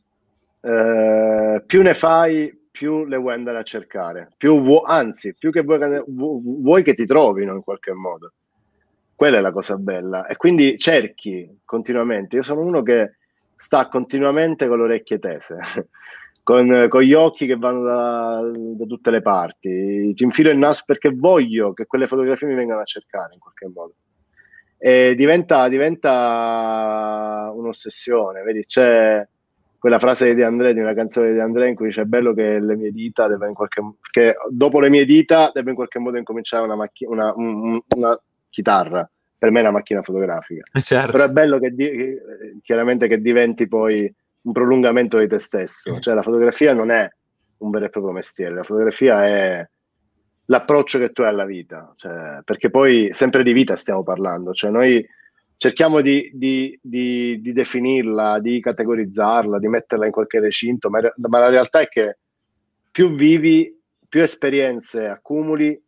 Eh, più ne fai, più le vuoi andare a cercare, più vu- anzi, più che vuoi, vuoi che ti trovino in qualche modo. Quella è la cosa bella. E quindi cerchi continuamente. Io sono uno che sta continuamente con le orecchie tese, con, con, gli occhi che vanno da, da, tutte le parti. Ti infilo il naso perché voglio che quelle fotografie mi vengano a cercare in qualche modo. E diventa, diventa un'ossessione, vedi? C'è quella frase di André, di una canzone di André in cui dice è bello che le mie dita devono in qualche che dopo le mie dita deve in qualche modo incominciare una, macch- una, una, una chitarra per me è una macchina fotografica. Certo. Però è bello che, di- che, chiaramente che diventi poi un prolungamento di te stesso. Cioè la fotografia non è un vero e proprio mestiere, la fotografia è l'approccio che tu hai alla vita, cioè, perché poi sempre di vita stiamo parlando, cioè noi cerchiamo di, di, di, di, definirla, di categorizzarla, di metterla in qualche recinto, ma, ma la realtà è che più vivi, più esperienze accumuli,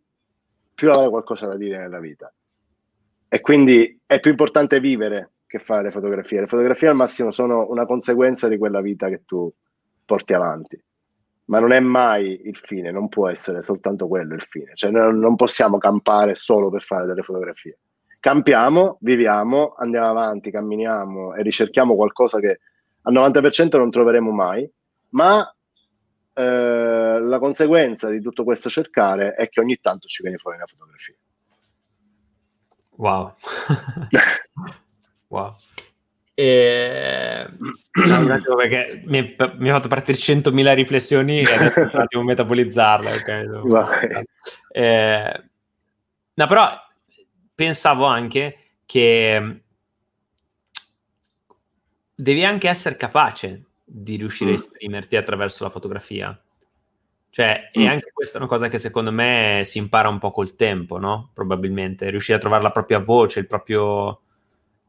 più avrai qualcosa da dire nella vita. E quindi è più importante vivere che fare fotografie. Le fotografie al massimo sono una conseguenza di quella vita che tu porti avanti, ma non è mai il fine, non può essere soltanto quello il fine. Cioè non possiamo campare solo per fare delle fotografie. Campiamo, viviamo, andiamo avanti, camminiamo e ricerchiamo qualcosa che al 90% non troveremo mai, ma eh, la conseguenza di tutto questo cercare è che ogni tanto ci viene fuori una fotografia. Wow. wow. E... perché mi, mi, ha fatto partire 100.000 riflessioni e adesso un attimo metabolizzarle. Okay? Eh, no, però pensavo anche che devi anche essere capace di riuscire mm. a esprimerti attraverso la fotografia. Cioè, mm. e anche questa è una cosa che secondo me si impara un po' col tempo, no? Probabilmente, riuscire a trovare la propria voce, il proprio...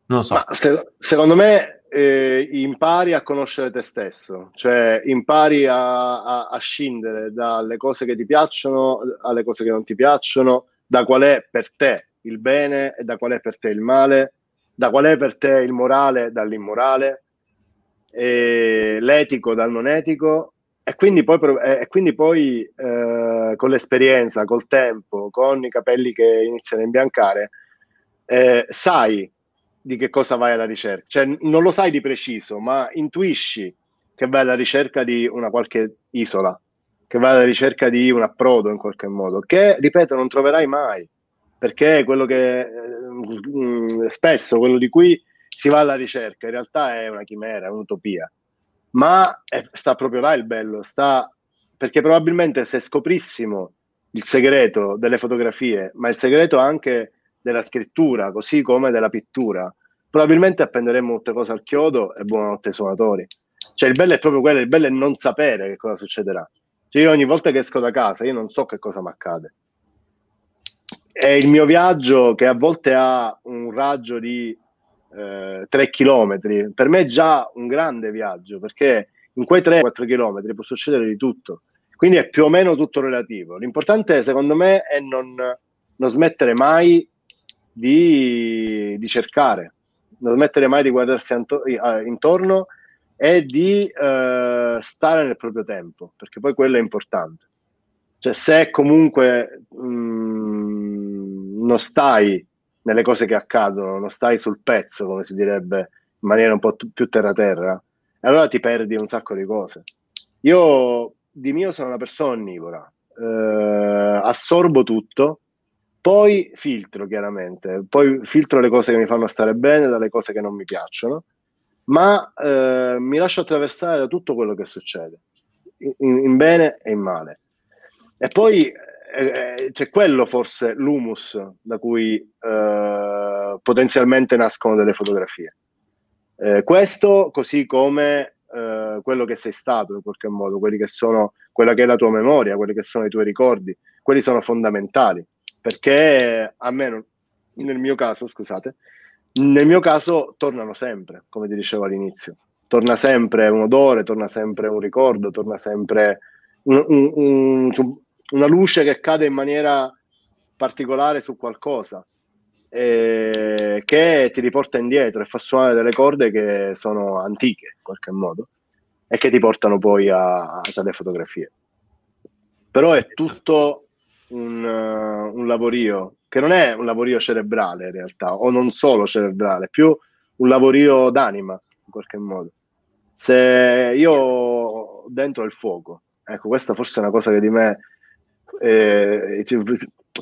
Non so. Se, secondo me eh, impari a conoscere te stesso, cioè impari a, a, a, scindere dalle cose che ti piacciono alle cose che non ti piacciono, da qual è per te il bene e da qual è per te il male, da qual è per te il morale dall'immorale, l'etico dal non etico e quindi poi, e quindi poi eh, con l'esperienza, col tempo, con i capelli che iniziano a imbiancare, eh, sai di che cosa vai alla ricerca. Cioè, non lo sai di preciso, ma intuisci che vai alla ricerca di una qualche isola, che vai alla ricerca di un approdo in qualche modo, che, ripeto, non troverai mai, perché quello che eh, spesso, quello di cui si va alla ricerca, in realtà è una chimera, è un'utopia ma è, sta proprio là il bello, sta perché probabilmente se scoprissimo il segreto delle fotografie, ma il segreto anche della scrittura, così come della pittura, probabilmente appenderemo tutte cose al chiodo e buonanotte ai suonatori. Cioè il bello è proprio quello, il bello è non sapere che cosa succederà. Cioè io ogni volta che esco da casa, io non so che cosa mi accade. È il mio viaggio che a volte ha un raggio di eh, 3 km, per me è già un grande viaggio perché in quei 3-4 km può succedere di tutto. Quindi è più o meno tutto relativo. L'importante, secondo me, è non, non smettere mai di, di, cercare, non smettere mai di guardarsi anto- intorno e di uh, stare nel proprio tempo, perché poi quello è importante. Cioè, se comunque mh, mm, non stai nelle cose che accadono, non stai sul pezzo, come si direbbe in maniera un po' t- più terra-terra, allora ti perdi un sacco di cose. Io di mio sono una persona onnivora, eh, assorbo tutto, poi filtro chiaramente, poi filtro le cose che mi fanno stare bene dalle cose che non mi piacciono, ma eh, mi lascio attraversare da tutto quello che succede, in, in bene e in male. E poi eh, c'è quello forse l'humus da cui eh, potenzialmente nascono delle fotografie. Eh, questo così come eh, quello che sei stato in qualche modo, quelli che sono, quella che è la tua memoria, quelli che sono i tuoi ricordi, quelli sono fondamentali perché a me, nel mio caso, scusate, nel mio caso tornano sempre, come ti dicevo all'inizio. Torna sempre un odore, torna sempre un ricordo, torna sempre un, un, un, una luce che cade in maniera particolare su qualcosa eh, che ti riporta indietro e fa suonare delle corde che sono antiche in qualche modo e che ti portano poi a, a delle fotografie. però è tutto un, uh, un lavorio che non è un lavorio cerebrale in realtà, o non solo cerebrale, più un lavorio d'anima in qualche modo. Se io dentro il fuoco, ecco, questa forse è una cosa che di me eh,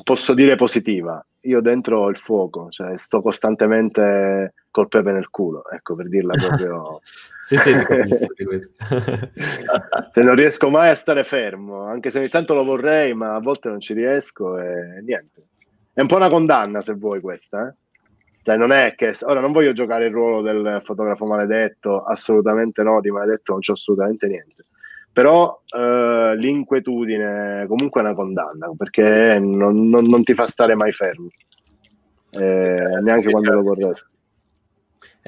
posso dire positiva. Io dentro il fuoco, cioè sto costantemente col pepe nel culo, ecco per dirla proprio. sì, sì, se non riesco mai a stare fermo, anche se ogni tanto lo vorrei, ma a volte non ci riesco e niente. È un po' una condanna, se vuoi, questa. Eh? Cioè, non è che ora non voglio giocare il ruolo del fotografo maledetto, assolutamente no, di maledetto non c'ho assolutamente niente. Però eh, l'inquietudine comunque è una condanna perché non, non, non ti fa stare mai fermo, eh, neanche quando lo vorresti.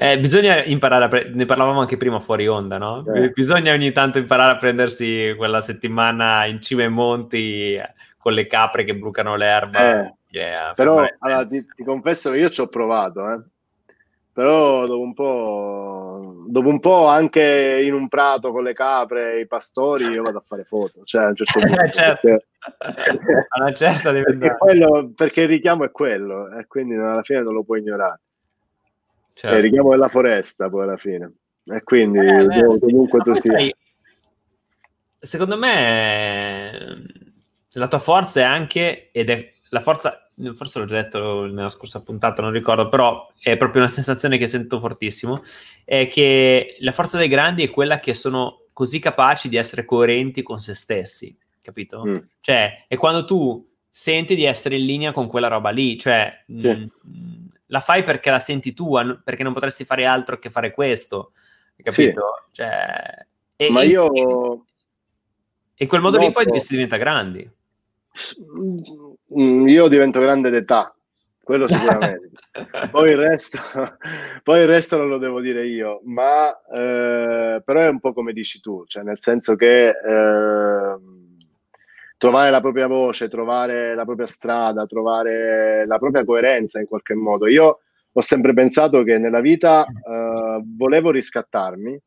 Eh, bisogna imparare a pre- ne parlavamo anche prima fuori onda, no? Eh. Bisogna ogni tanto imparare a prendersi quella settimana in cima ai monti con le capre che brucano l'erba. Eh. Yeah, Però allora, ti, ti, confesso che io ci ho provato, eh. Però dopo un po', dopo un po' anche in un prato con le capre e i pastori io vado a fare foto, cioè a un certo punto. Eh, certo. Perché, certa perché, quello, perché il richiamo è quello e quindi alla fine non lo puoi ignorare. Certo. Il richiamo della foresta poi alla fine. E quindi eh, beh, comunque tu sia... Secondo me la tua forza è anche, ed è la forza, forse l'ho già detto nella scorsa puntata, non ricordo, però è proprio una sensazione che sento fortissimo, è che la forza dei grandi è quella che sono così capaci di essere coerenti con se stessi, capito? Mm. Cioè, è quando tu senti di essere in linea con quella roba lì, cioè sì. mh, mm, la fai perché la senti tu, perché non potresti fare altro che fare questo, capito? Sì. Cioè, e, Ma io... E, e in quel modo Noto... lì poi si diventa grandi. Mm, io divento grande d'età, quello sicuramente. poi, il resto, poi il resto non lo devo dire io, ma eh, però è un po' come dici tu, cioè nel senso che eh, trovare la propria voce, trovare la propria strada, trovare la propria coerenza in qualche modo. Io ho sempre pensato che nella vita eh, volevo riscattarmi,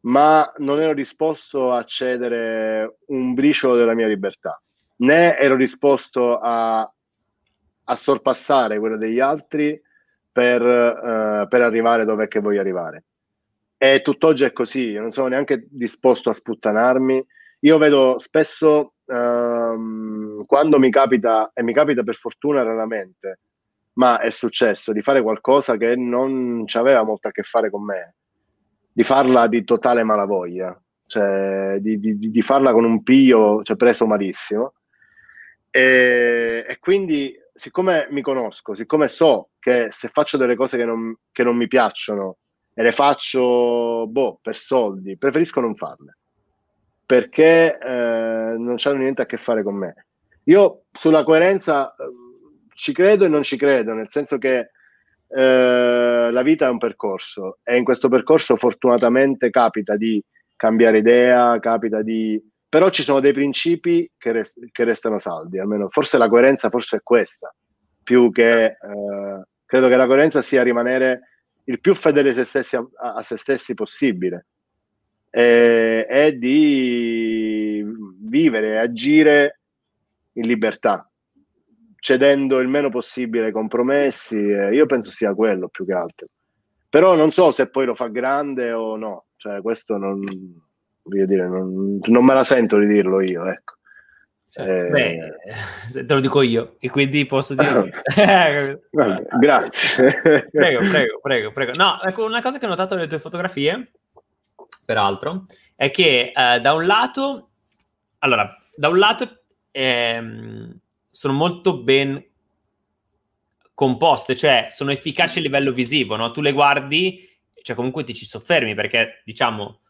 ma non ero disposto a cedere un briciolo della mia libertà né ero disposto a, a sorpassare quello degli altri per, uh, per arrivare dove che voglio arrivare. E tutt'oggi è così, io non sono neanche disposto a sputtanarmi. Io vedo spesso uh, quando mi capita, e mi capita per fortuna raramente, ma è successo di fare qualcosa che non aveva molto a che fare con me, di farla di totale malavoglia, cioè di, di, di farla con un pio, cioè preso malissimo. E, e, quindi, siccome mi conosco, siccome so che se faccio delle cose che non, che non mi piacciono e le faccio boh, per soldi, preferisco non farle perché eh, non hanno niente a che fare con me. Io sulla coerenza eh, ci credo e non ci credo, nel senso che eh, la vita è un percorso e in questo percorso fortunatamente capita di cambiare idea, capita di però ci sono dei principi che, rest- che, restano saldi, almeno forse la coerenza forse è questa, più che eh, credo che la coerenza sia rimanere il più fedele stessi a, a, se stessi possibile e, e di vivere e agire in libertà, cedendo il meno possibile ai compromessi, eh, io penso sia quello più che altro. Però non so se poi lo fa grande o no, cioè questo non voglio dire, non, non, me la sento di dirlo io, ecco. Eh, Beh, te lo dico io e quindi posso dire grazie prego prego prego prego no ecco una cosa che ho notato nelle tue fotografie peraltro è che eh, da un lato allora da un lato ehm, sono molto ben composte cioè sono efficaci a livello visivo no? tu le guardi cioè comunque ti ci soffermi perché diciamo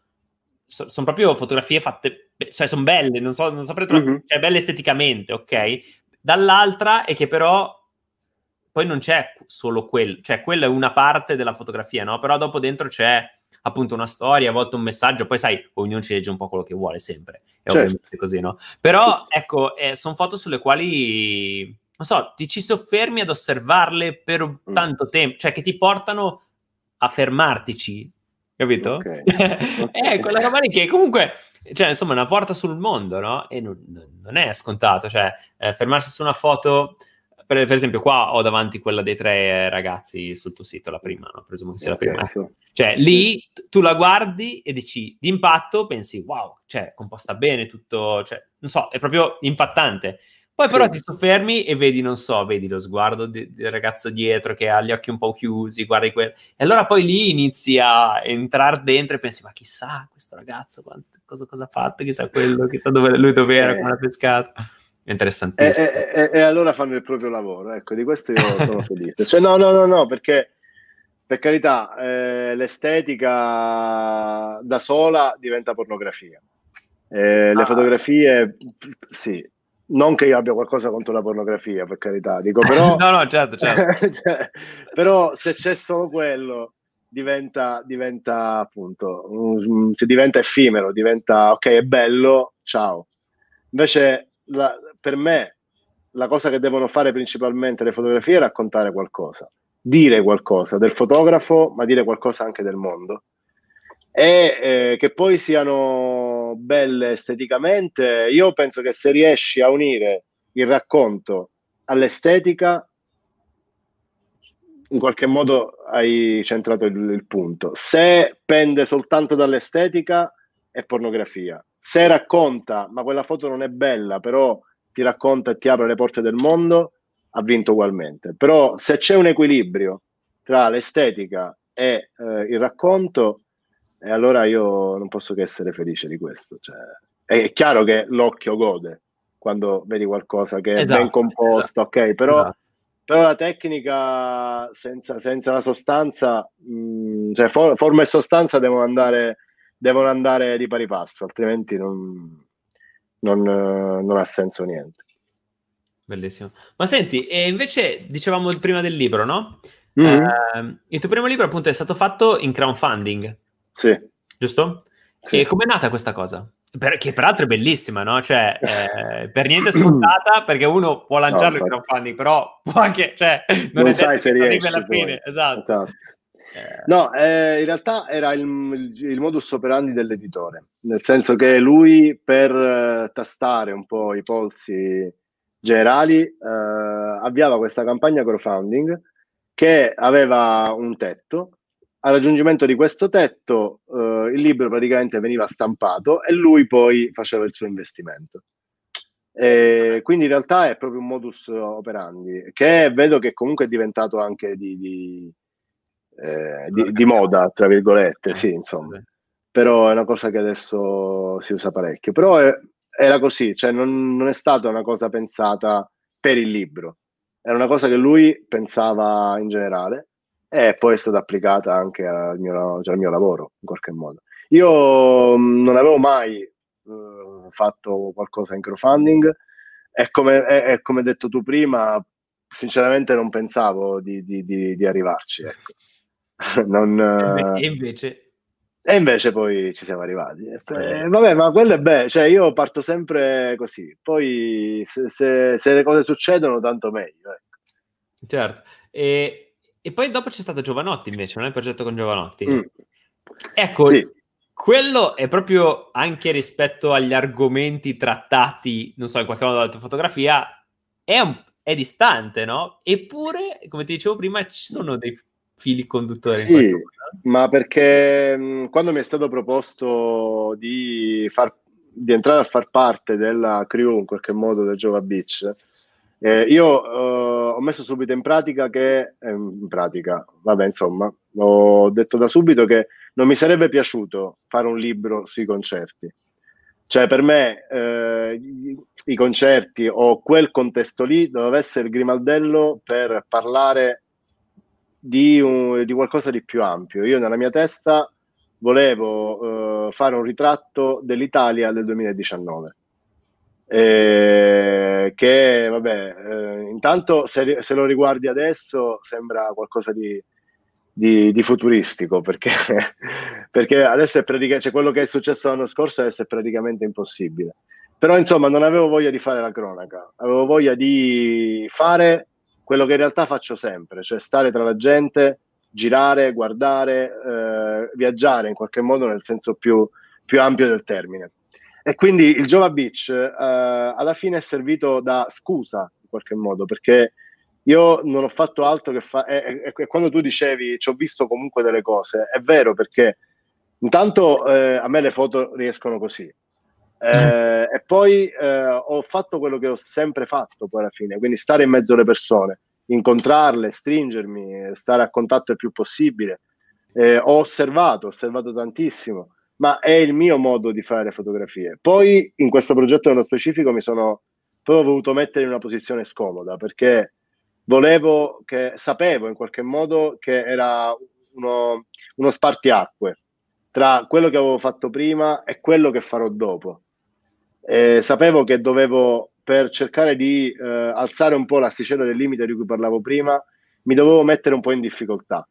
so, sono proprio fotografie fatte, cioè sono belle, non so, non saprei trovare, mm-hmm. cioè belle esteticamente, ok? Dall'altra è che però poi non c'è solo quello, cioè quella è una parte della fotografia, no? Però dopo dentro c'è appunto una storia, a volte un messaggio, poi sai, ognuno ci legge un po' quello che vuole sempre, è certo. ovviamente così, no? Però ecco, eh, sono foto sulle quali, non so, ti ci soffermi ad osservarle per mm. tanto tempo, cioè che ti portano a fermartici, capito? Okay. eh, quella roba lì che comunque cioè, insomma, una porta sul mondo, no? E non, non è scontato, cioè, eh, fermarsi su una foto... Per, per, esempio, qua ho davanti quella dei tre ragazzi sul tuo sito, la prima, no? presumo che sia okay, la prima. Cioè, lì tu la guardi e dici, d'impatto pensi, wow, cioè, composta bene, tutto, cioè, non so, è proprio impattante. Poi sì. però ti soffermi e vedi, non so, vedi lo sguardo de- del ragazzo dietro che ha gli occhi un po' chiusi, guardi quello. E allora poi lì inizi a entrare dentro e pensi, ma chissà questo ragazzo quanto, cosa, cosa, ha fatto, chissà quello, chissà dove, lui dove era, eh. come ha pescato. È interessantissimo. E, e, e, e, allora fanno il proprio lavoro, ecco, di questo io sono felice. Cioè, no, no, no, no, perché per carità, eh, l'estetica da sola diventa pornografia. Eh, ah. Le fotografie, sì, non che io abbia qualcosa contro la pornografia, per carità, dico però... no, no, certo, certo. cioè, però se c'è solo quello, diventa, diventa appunto, um, diventa effimero, diventa, ok, è bello, ciao. Invece, la, per me, la cosa che devono fare principalmente le fotografie è raccontare qualcosa, dire qualcosa del fotografo, ma dire qualcosa anche del mondo e eh, che poi siano belle esteticamente, io penso che se riesci a unire il racconto all'estetica, in qualche modo hai centrato il, il punto. Se pende soltanto dall'estetica, è pornografia. Se racconta, ma quella foto non è bella, però ti racconta e ti apre le porte del mondo, ha vinto ugualmente. Però se c'è un equilibrio tra l'estetica e eh, il racconto, e allora io non posso che essere felice di questo. Cioè, è chiaro che l'occhio gode quando vedi qualcosa che esatto, è ben composto, esatto, ok, però, esatto. però, la tecnica senza, senza la sostanza, mh, mm, cioè for, forma e sostanza devono andare, devono andare di pari passo, altrimenti non, non, non ha senso niente. Bellissimo. Ma senti, e invece dicevamo prima del libro, no? Mm-hmm. Eh, il tuo primo libro appunto è stato fatto in crowdfunding. Sì. Giusto? Sì. E com'è nata questa cosa? Per, che peraltro è bellissima, no? Cioè, eh, per niente scontata, perché uno può lanciarlo no, in crowdfunding, però può anche, cioè, non, non è sai se riesce alla fine. Esatto. esatto. No, eh, in realtà era il, il, il, modus operandi dell'editore, nel senso che lui per eh, tastare un po' i polsi generali eh, avviava questa campagna crowdfunding che aveva un tetto al raggiungimento di questo tetto eh, il libro praticamente veniva stampato e lui poi faceva il suo investimento. E quindi in realtà è proprio un modus operandi che vedo che comunque è diventato anche di, di, eh, di, di moda, tra virgolette, sì, insomma. Però è una cosa che adesso si usa parecchio. Però è, era così, cioè non, non è stata una cosa pensata per il libro, era una cosa che lui pensava in generale e poi è stata applicata anche al mio, cioè al mio lavoro in qualche modo. Io mh, non avevo mai uh, fatto qualcosa in crowdfunding e come, e, come detto tu prima, sinceramente non pensavo di, di, di, di arrivarci. Ecco. non, e invece... E invece poi ci siamo arrivati. E, vabbè, ma quello è bello, cioè io parto sempre così, poi se, se, se le cose succedono tanto meglio. Ecco. Certo, e e poi dopo c'è stato Giovanotti invece, non è il progetto con Giovanotti. Mm. Ecco, sì. quello è proprio anche rispetto agli argomenti trattati, non so, in qualche modo dalla tua fotografia, è, un, è distante, no? Eppure, come ti dicevo prima, ci sono dei fili conduttori. Sì, ma perché mh, mm, quando mi è stato proposto di, far, di entrare a far parte della crew in qualche modo del Jova Beach, eh, io eh, ho messo subito in pratica che, eh, in pratica, vabbè, insomma, ho detto da subito che non mi sarebbe piaciuto fare un libro sui concerti. Cioè, per me eh, i, i concerti o quel contesto lì doveva essere il grimaldello per parlare di, un, di qualcosa di più ampio. Io nella mia testa volevo uh, fare un ritratto dell'Italia del 2019 eh, che vabbè, eh, intanto se, se, lo riguardi adesso sembra qualcosa di, di, di futuristico perché, perché adesso è praticamente cioè quello che è successo l'anno scorso adesso è praticamente impossibile però insomma non avevo voglia di fare la cronaca avevo voglia di fare quello che in realtà faccio sempre cioè stare tra la gente girare, guardare, eh, viaggiare in qualche modo nel senso più, più ampio del termine e quindi il Jova Beach eh, alla fine è servito da scusa in qualche modo, perché io non ho fatto altro che fare. E, e, quando tu dicevi ci ho visto comunque delle cose, è vero perché intanto eh, a me le foto riescono così. Eh, e poi eh, ho fatto quello che ho sempre fatto poi alla fine, quindi stare in mezzo alle persone, incontrarle, stringermi, stare a contatto il più possibile. Eh, ho osservato, ho osservato tantissimo, ma è il mio modo di fare fotografie. Poi in questo progetto nello specifico mi sono proprio voluto mettere in una posizione scomoda perché volevo che sapevo in qualche modo che era uno, uno spartiacque tra quello che avevo fatto prima e quello che farò dopo. E sapevo che dovevo, per cercare di eh, alzare un po' l'asticella del limite di cui parlavo prima, mi dovevo mettere un po' in difficoltà.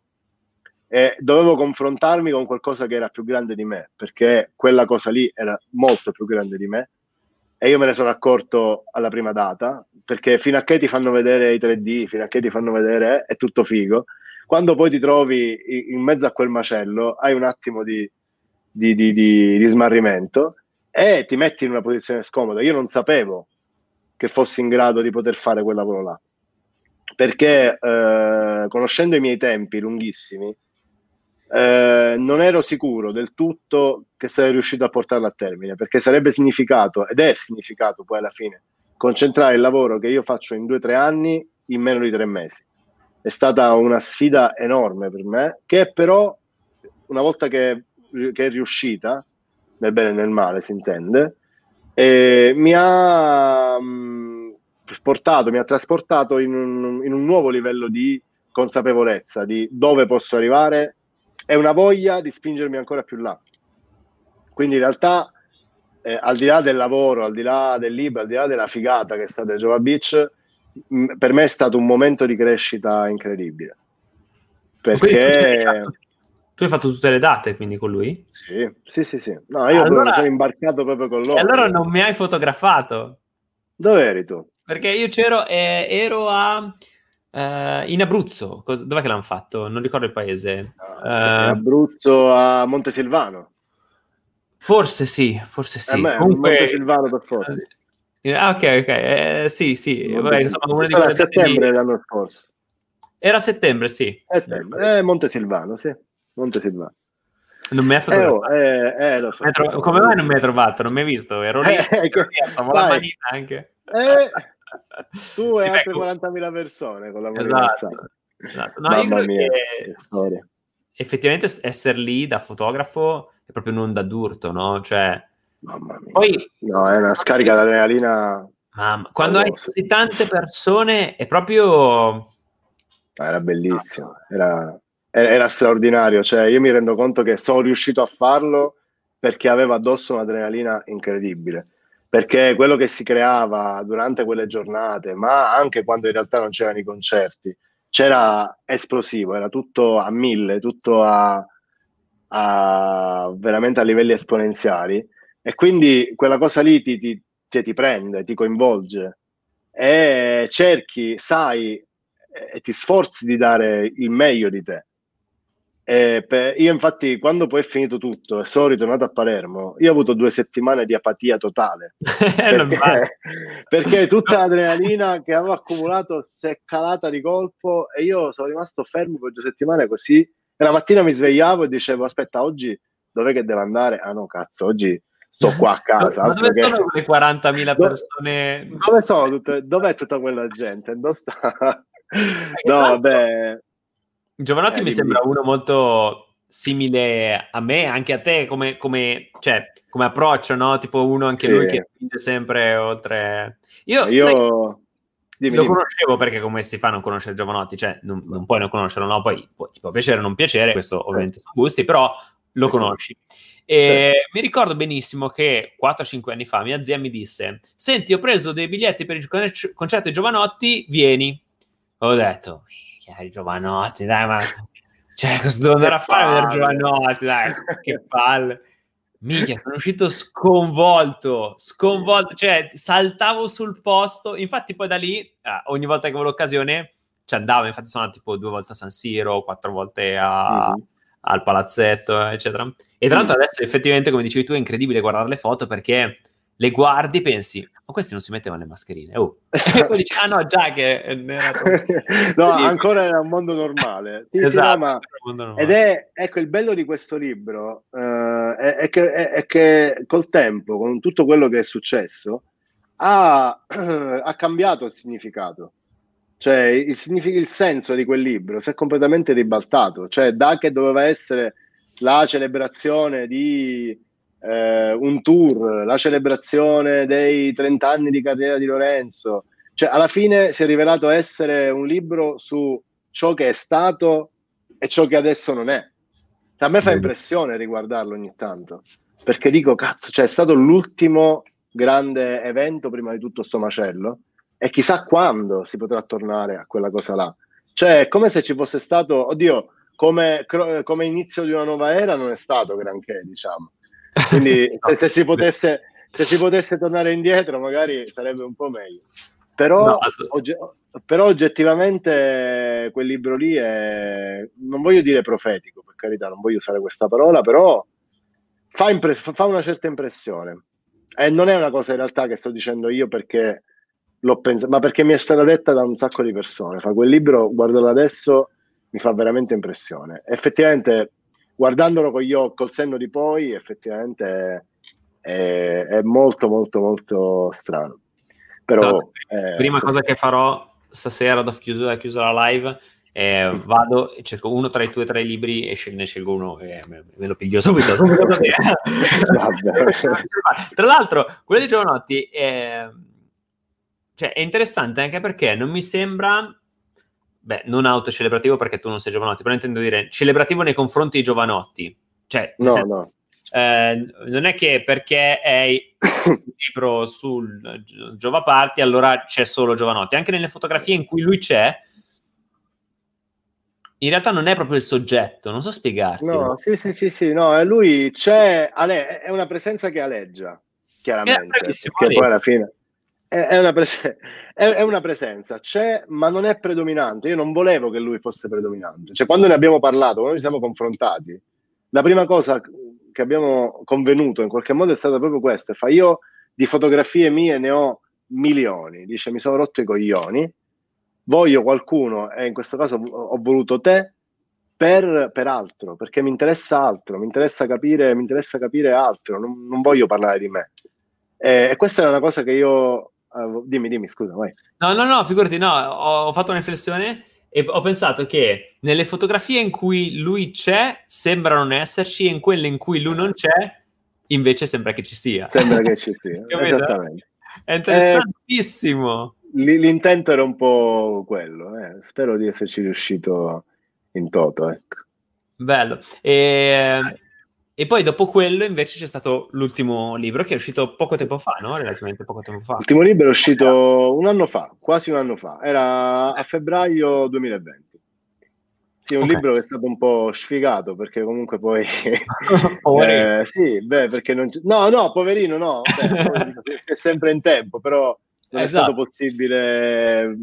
E dovevo confrontarmi con qualcosa che era più grande di me, perché quella cosa lì era molto più grande di me e io me ne sono accorto alla prima data, perché fino a che ti fanno vedere i 3D, fino a che ti fanno vedere è tutto figo, quando poi ti trovi in mezzo a quel macello hai un attimo di, di, di, di smarrimento e ti metti in una posizione scomoda. Io non sapevo che fossi in grado di poter fare quel lavoro là, perché eh, conoscendo i miei tempi lunghissimi, eh, non ero sicuro del tutto che sarei riuscito a portarlo a termine, perché sarebbe significato, ed è significato poi alla fine, concentrare il lavoro che io faccio in due o tre anni in meno di tre mesi. È stata una sfida enorme per me, che però, una volta che, che è riuscita, nel bene e nel male si intende, eh, mi ha mh, portato, mi ha trasportato in un, in un nuovo livello di consapevolezza di dove posso arrivare è una voglia di spingermi ancora più là. Quindi in realtà, eh, al di là del lavoro, al di là del libro, al di là della figata che è stata Jova Beach, mh, per me è stato un momento di crescita incredibile. Perché... Tu hai fatto tutte le date quindi con lui? Sì, sì, sì. sì. No, io allora, sono imbarcato proprio con loro. E allora non mi hai fotografato? Dove eri tu? Perché io c'ero, eh, ero a Uh, in Abruzzo, dov'è che l'hanno fatto? Non ricordo il paese. No, uh, Abruzzo a Montesilvano. Forse sì, forse sì. Eh, Comunque... Montesilvano per forza. Ah, ok, ok. Eh, sì, sì. Vabbè, insomma, Era a settembre di... l'anno scorso. Era a settembre, sì. Settembre. Eh, Montesilvano, sì. Montesilvano. Non mi ha fatto. Eh, oh, eh, lo so. Tro... Come mai non mi hai trovato? Non mi hai visto? Ero lì. Eh, ero la manina anche. Eh, tu sì, e altre ecco. 40.000 persone con la esatto. esatto. No, Mamma mia, che storia. Effettivamente essere lì da fotografo è proprio un'onda d'urto, no? Cioè, Mamma mia. Poi, no, è una scarica d'adrenalina. Mamma, quando hai così tante persone è proprio... Era bellissimo, era, era straordinario. Cioè, io mi rendo conto che sono riuscito a farlo perché avevo addosso un'adrenalina incredibile perché quello che si creava durante quelle giornate, ma anche quando in realtà non c'erano i concerti, c'era esplosivo, era tutto a mille, tutto a, a veramente a livelli esponenziali e quindi quella cosa lì ti, ti, ti, ti prende, ti coinvolge e cerchi, sai e ti sforzi di dare il meglio di te. Eh, per, io infatti quando poi è finito tutto e sono ritornato a Palermo, io ho avuto due settimane di apatia totale, perché, perché tutta l'adrenalina che avevo accumulato si è calata di colpo e io sono rimasto fermo per due settimane così, e la mattina mi svegliavo e dicevo aspetta oggi dov'è che devo andare? Ah no cazzo, oggi sto qua a casa. Ma dove che... sono quelle 40.000 persone? Dove sono tutte, dov'è tutta quella gente? Dove sta? no vabbè Giovanotti eh, mi sembra uno molto simile a me, anche a te, come, come, cioè, come approccio, no? Tipo uno anche sì. lui che spinge sempre oltre... Io, Io... Sai, dimmi, lo dimmi. conoscevo perché come si fa a non conoscere Giovanotti? Cioè, non, non puoi non conoscerlo, no? Poi può, ti può piacere o non piacere, questo ovviamente sono gusti, però lo conosci. E sì. mi ricordo benissimo che 4-5 anni fa mia zia mi disse: Senti, ho preso dei biglietti per il concerto di Giovanotti, vieni. Ho detto, cioè, Giovanotti, dai, ma cioè, cosa devo andare a fare a vedere Giovanotti? Dai, che palle. Mica, sono uscito sconvolto, sconvolto, cioè saltavo sul posto. Infatti, poi da lì, eh, ogni volta che avevo l'occasione, ci andavo. Infatti, sono tipo due volte a San Siro, quattro volte a, mm-hmm. al palazzetto, eccetera. E tra l'altro, mm-hmm. adesso effettivamente, come dicevi tu, è incredibile guardare le foto perché le guardi, pensi, ma questi non si mettevano le mascherine. Oh. e poi dici, ah no, già che era... no, ancora era un mondo normale. Sì, esatto, sì, no, ma... normale. Ed è, ecco, il bello di questo libro uh, è, è, che, è, che, col tempo, con tutto quello che è successo, ha, ha cambiato il significato. Cioè, il, il senso di quel libro si è completamente ribaltato. Cioè, da che doveva essere la celebrazione di eh, un tour, la celebrazione dei 30 anni di carriera di Lorenzo. Cioè, alla fine si è rivelato essere un libro su ciò che è stato e ciò che adesso non è. A me fa impressione riguardarlo ogni tanto, perché dico, cazzo, cioè è stato l'ultimo grande evento prima di tutto sto macello e chissà quando si potrà tornare a quella cosa là. Cioè, è come se ci fosse stato, oddio, come, come inizio di una nuova era non è stato granché, diciamo. Quindi no. se, se, si potesse, se, si potesse, tornare indietro magari sarebbe un po' meglio. Però, no, ogge- però oggettivamente quel libro lì è, non voglio dire profetico, per carità, non voglio usare questa parola, però fa, impres- fa una certa impressione. E non è una cosa in realtà che sto dicendo io perché l'ho pensato, ma perché mi è stata detta da un sacco di persone. Fa quel libro, guardalo adesso, mi fa veramente impressione. Effettivamente guardandolo con gli occhi, col senno di poi, effettivamente è, è molto, molto, molto strano. Però, no, eh, prima cosa che farò stasera, da chiuso, chiuso la live, eh, vado e cerco uno tra i tuoi tre libri e ne scelgo uno e me, me lo piglio subito. subito tra l'altro, quello di Giovanotti è, cioè, è interessante anche perché non mi sembra beh, non autocelebrativo perché tu non sei Giovanotti, però intendo dire celebrativo nei confronti di Giovanotti. Cioè, no, senso, no. Eh, non è che perché è un libro sul Giovaparti allora c'è solo Giovanotti, anche nelle fotografie in cui lui c'è, in realtà non è proprio il soggetto, non so spiegarti. No, sì, sì, sì, sì, no, lui c'è, è una presenza che aleggia, chiaramente, che poi alla fine è una, pres- è una, presenza, c'è, ma non è predominante. Io non volevo che lui fosse predominante. Cioè, quando ne abbiamo parlato, quando ci siamo confrontati, la prima cosa che abbiamo convenuto in qualche modo è stata proprio questa: fa io di fotografie mie ne ho milioni. Dice, mi sono rotto i coglioni, voglio qualcuno, e in questo caso ho voluto te. Per, per altro, perché mi interessa altro, mi interessa capire, mi interessa capire altro, non, non voglio parlare di me. E questa è una cosa che io Uh, dimmi, dimmi, scusa, vai. No, no, no, figurati, no, ho, ho, fatto una riflessione e ho pensato che nelle fotografie in cui lui c'è sembrano non esserci e in quelle in cui lui non c'è invece sembra che ci sia. Sembra che ci sia, esattamente. È interessantissimo. Eh, l'intento era un po' quello, eh. spero di esserci riuscito in toto, ecco. Bello. E e poi dopo quello invece c'è stato l'ultimo libro che è uscito poco tempo fa, no? Relativamente poco tempo fa. L'ultimo libro è uscito un anno fa, quasi un anno fa, era a febbraio 2020. Sì, un okay. libro che è stato un po' sfigato perché comunque poi... eh, sì, beh, perché non... No, no, poverino, no, beh, è sempre in tempo, però non esatto. è stato possibile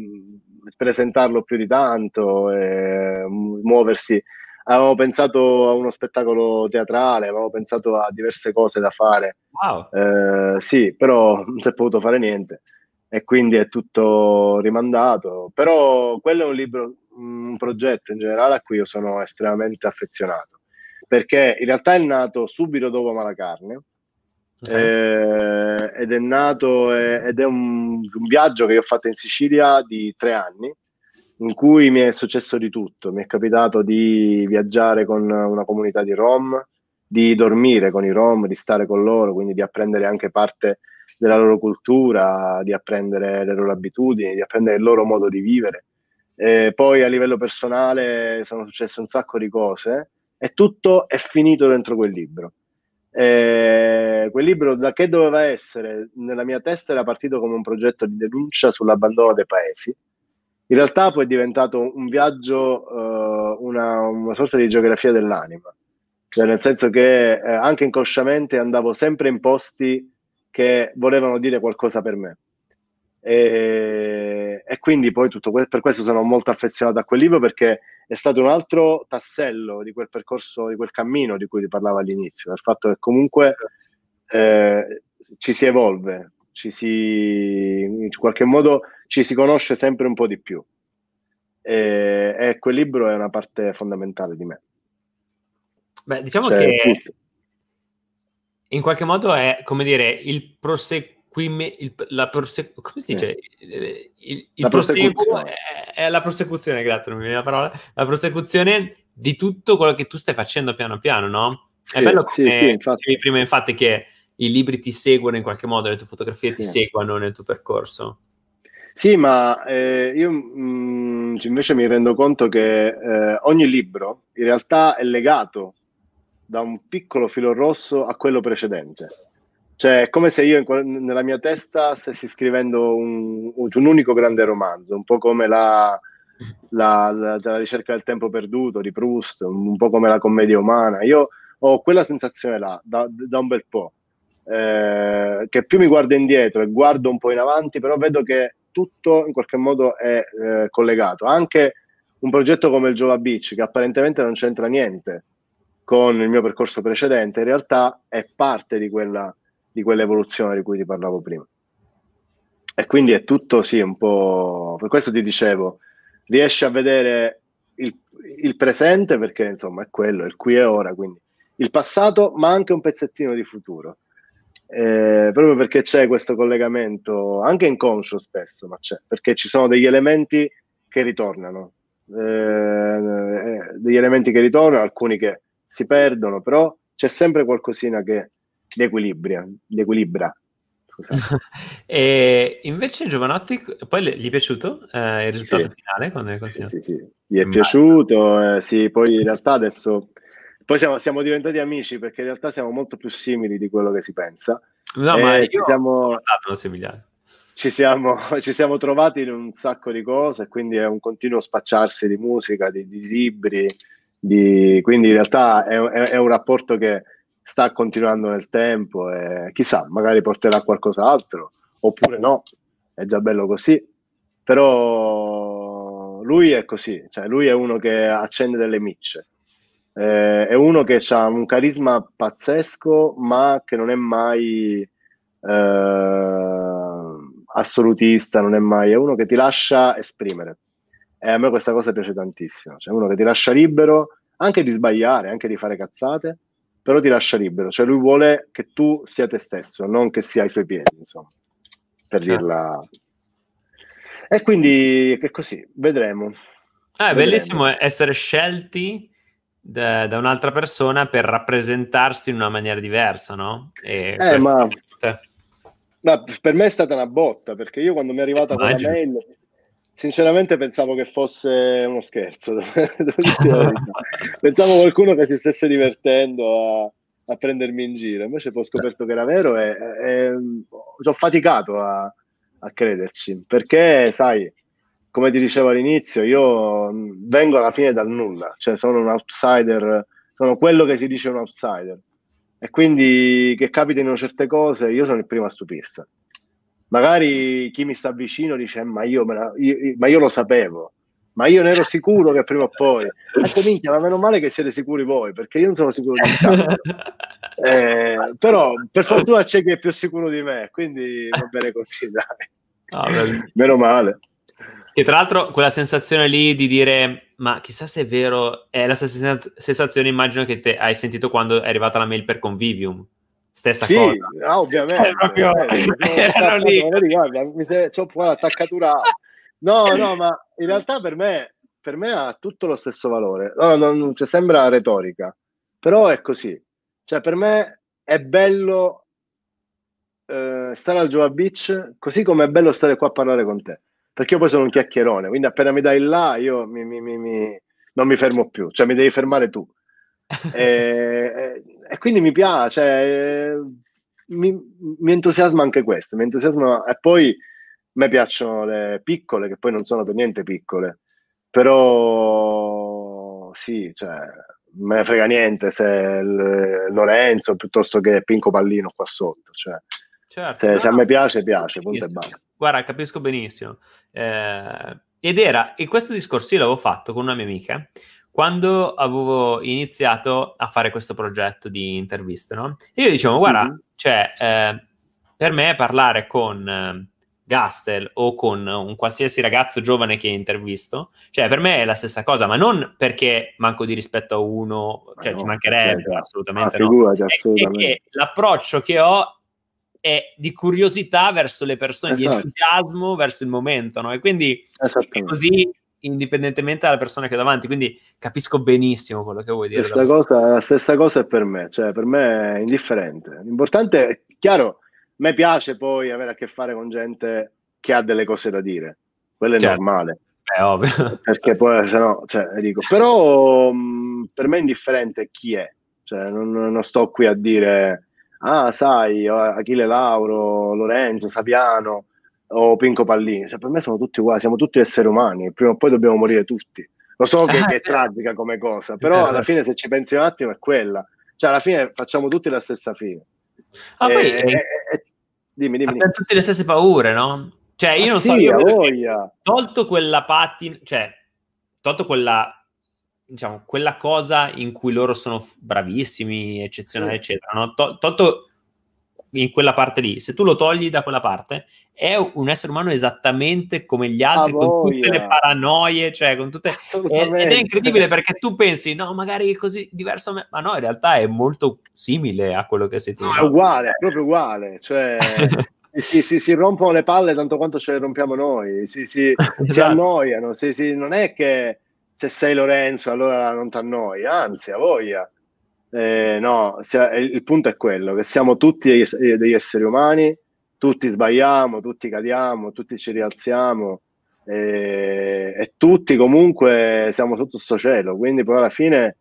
presentarlo più di tanto, e muoversi avevo pensato a uno spettacolo teatrale, avevo pensato a diverse cose da fare. Wow. Eh, sì, però non si è potuto fare niente e quindi è tutto rimandato. Però quello è un libro, un progetto in generale a cui io sono estremamente affezionato, perché in realtà è nato subito dopo Malacarne. Okay. Eh, ed è nato eh, ed è un, un viaggio che io ho fatto in Sicilia di tre anni in cui mi è successo di tutto. Mi è capitato di viaggiare con una comunità di Rom, di dormire con i Rom, di stare con loro, quindi di apprendere anche parte della loro cultura, di apprendere le loro abitudini, di apprendere il loro modo di vivere. E poi a livello personale sono successe un sacco di cose e tutto è finito dentro quel libro. E quel libro da che doveva essere nella mia testa era partito come un progetto di denuncia sull'abbandono dei paesi in realtà poi è diventato un viaggio, uh, una, una, sorta di geografia dell'anima, cioè nel senso che eh, anche inconsciamente andavo sempre in posti che volevano dire qualcosa per me. E, e quindi poi tutto que- per questo sono molto affezionato a quel libro perché è stato un altro tassello di quel percorso, di quel cammino di cui ti parlavo all'inizio, il fatto che comunque eh, ci si evolve, ci si, in qualche modo ci si conosce sempre un po' di più. E, e quel libro è una parte fondamentale di me. Beh, diciamo cioè, che tutto. in qualche modo è, come dire, il proseguimento, la prose- come si dice? Il, il, il proseguo è, è, la prosecuzione, grazie, non mi viene la parola, la prosecuzione di tutto quello che tu stai facendo piano piano, no? Sì, è bello come sì, sì, infatti. prima infatti che i libri ti seguono in qualche modo, le tue fotografie sì. ti seguono nel tuo percorso. Sì, ma eh, io mh, mm, invece mi rendo conto che eh, ogni libro in realtà è legato da un piccolo filo rosso a quello precedente. Cioè, è come se io in, nella mia testa stessi scrivendo un, un, unico grande romanzo, un po' come la, la, la, la, ricerca del tempo perduto di Proust, un po' come la commedia umana. Io ho quella sensazione là da, da un bel po', eh, che più mi guardo indietro e guardo un po' in avanti, però vedo che tutto in qualche modo è eh, collegato. Anche un progetto come il Jova Beach, che apparentemente non c'entra niente con il mio percorso precedente, in realtà è parte di, quella, di quell'evoluzione di cui ti parlavo prima. E quindi è tutto, sì, un po'... Per questo ti dicevo, riesci a vedere il, il presente, perché insomma è quello, il qui e ora, quindi il passato, ma anche un pezzettino di futuro. Eh, proprio perché c'è questo collegamento, anche inconscio spesso, ma c'è, perché ci sono degli elementi che ritornano, eh, eh degli elementi che ritornano, alcuni che si perdono, però c'è sempre qualcosina che li equilibra. Li equilibra. e invece Giovanotti, poi gli è piaciuto eh, il risultato sì. finale? Quando è sì, sì, sì, gli è Immagino. piaciuto, eh, sì, poi in realtà adesso, poi siamo, siamo, diventati amici perché in realtà siamo molto più simili di quello che si pensa. No, ma io siamo, ci siamo, ci siamo trovati in un sacco di cose, quindi è un continuo spacciarsi di musica, di, di libri, di, quindi in realtà è, è, è, un rapporto che sta continuando nel tempo e chissà, magari porterà qualcos'altro oppure no, è già bello così, però lui è così, cioè lui è uno che accende delle micce, eh, è uno che ha un carisma pazzesco ma che non è mai eh, assolutista, non è mai, è uno che ti lascia esprimere e a me questa cosa piace tantissimo. Cioè, uno che ti lascia libero anche di sbagliare, anche di fare cazzate, però ti lascia libero. Cioè, lui vuole che tu sia te stesso, non che sia ai suoi piedi, insomma, per certo. dirla. E quindi è così, vedremo. Ah, è vedremo. bellissimo essere scelti da, da, un'altra persona per rappresentarsi in una maniera diversa, no? E eh, ma... ma... per me è stata una botta, perché io quando mi è arrivata Immagino. quella mail sinceramente pensavo che fosse uno scherzo. pensavo qualcuno che si stesse divertendo a, a, prendermi in giro. Invece poi ho scoperto che era vero e, e, e ho faticato a, a, crederci. Perché, sai, come ti dicevo all'inizio, io vengo alla fine dal nulla, cioè sono un outsider, sono quello che si dice un outsider. E quindi che capitino certe cose, io sono il primo a stupirsene magari chi mi sta vicino dice ma io, la, io, ma io lo sapevo ma io ne ero sicuro che prima o poi ecco minchia ma meno male che siete sicuri voi perché io non sono sicuro di niente eh, però per fortuna c'è chi è più sicuro di me quindi va bene così dai. Ah, meno male e tra l'altro quella sensazione lì di dire ma chissà se è vero è la stessa sensazione immagino che te hai sentito quando è arrivata la mail per Convivium stessa sì, cosa. Ah, ovviamente. Proprio... eh, lì. Guarda, mi sei, c'ho qua l'attaccatura. No, no, ma in realtà per me, per me ha tutto lo stesso valore. No, non, cioè, sembra retorica, però è così. Cioè, per me è bello eh, stare al Jova Beach, così come è bello stare qua a parlare con te. Perché io poi sono un chiacchierone, quindi appena mi dai là, io mi, mi, mi, non mi fermo più, cioè mi devi fermare tu. e, e, quindi mi piace, mi, entusiasma anche questo, mi entusiasma e poi a me piacciono le piccole, che poi non sono per niente piccole, però sì, cioè, me ne frega niente se il Lorenzo piuttosto che Pinco Pallino qua sotto, cioè, certo, se, no, se, a me piace, piace, punto e basta. Guarda, capisco benissimo. Eh, ed era, e questo discorso io l'avevo fatto con una mia amica, quando avevo iniziato a fare questo progetto di interviste, no? E io dicevo, guarda, mm-hmm. cioè, eh, per me parlare con eh, Gastel o con un qualsiasi ragazzo giovane che intervisto, cioè per me è la stessa cosa, ma non perché manco di rispetto a uno, cioè no, ci mancherebbe certo. assolutamente, ah, figurati, no. assolutamente. È, è che l'approccio che ho è di curiosità verso le persone, esatto. di entusiasmo verso il momento, no? E quindi è così indipendentemente dalla persona che ho davanti, quindi capisco benissimo quello che vuoi dire. Stessa cosa, la stessa cosa è per me, cioè per me è indifferente. L'importante è, chiaro, a me piace poi avere a che fare con gente che ha delle cose da dire, quello è certo. normale. È ovvio. Perché poi, se no, cioè, dico, però mh, per me è indifferente chi è, cioè, non, non sto qui a dire, ah, sai, Achille Lauro, Lorenzo, Sapiano o Pinco Pallini, cioè, per me sono tutti uguali, siamo tutti esseri umani, prima o poi dobbiamo morire tutti. Lo so che, che è tragica come cosa, però alla fine se ci pensi un attimo è quella. Cioè, alla fine facciamo tutti la stessa fine. Ah, e, poi, e, e, dimmi, dimmi. Abbiamo tutte le stesse paure, no? Cioè, io ah, non sì, so, io tolto quella patina, cioè, tolto quella, diciamo, quella cosa in cui loro sono bravissimi, eccezionali, sì. eccetera, no? Tol- tolto in quella parte lì, se tu lo togli da quella parte, è un essere umano esattamente come gli altri, ah, con tutte le paranoie, cioè con tutte... Ed è incredibile perché tu pensi, no, magari è così diverso, ma no, in realtà è molto simile a quello che sei tu. No, è uguale, è proprio uguale, cioè... si, si, si, rompono le palle tanto quanto ce le rompiamo noi, si, si, esatto. si annoiano, non è che se sei Lorenzo allora non ti annoi, anzi, a voglia. Eh, no, sia, il punto è quello, che siamo tutti degli esseri umani, tutti sbagliamo, tutti cadiamo, tutti ci rialziamo eh, e tutti comunque siamo sotto sto cielo, quindi poi alla fine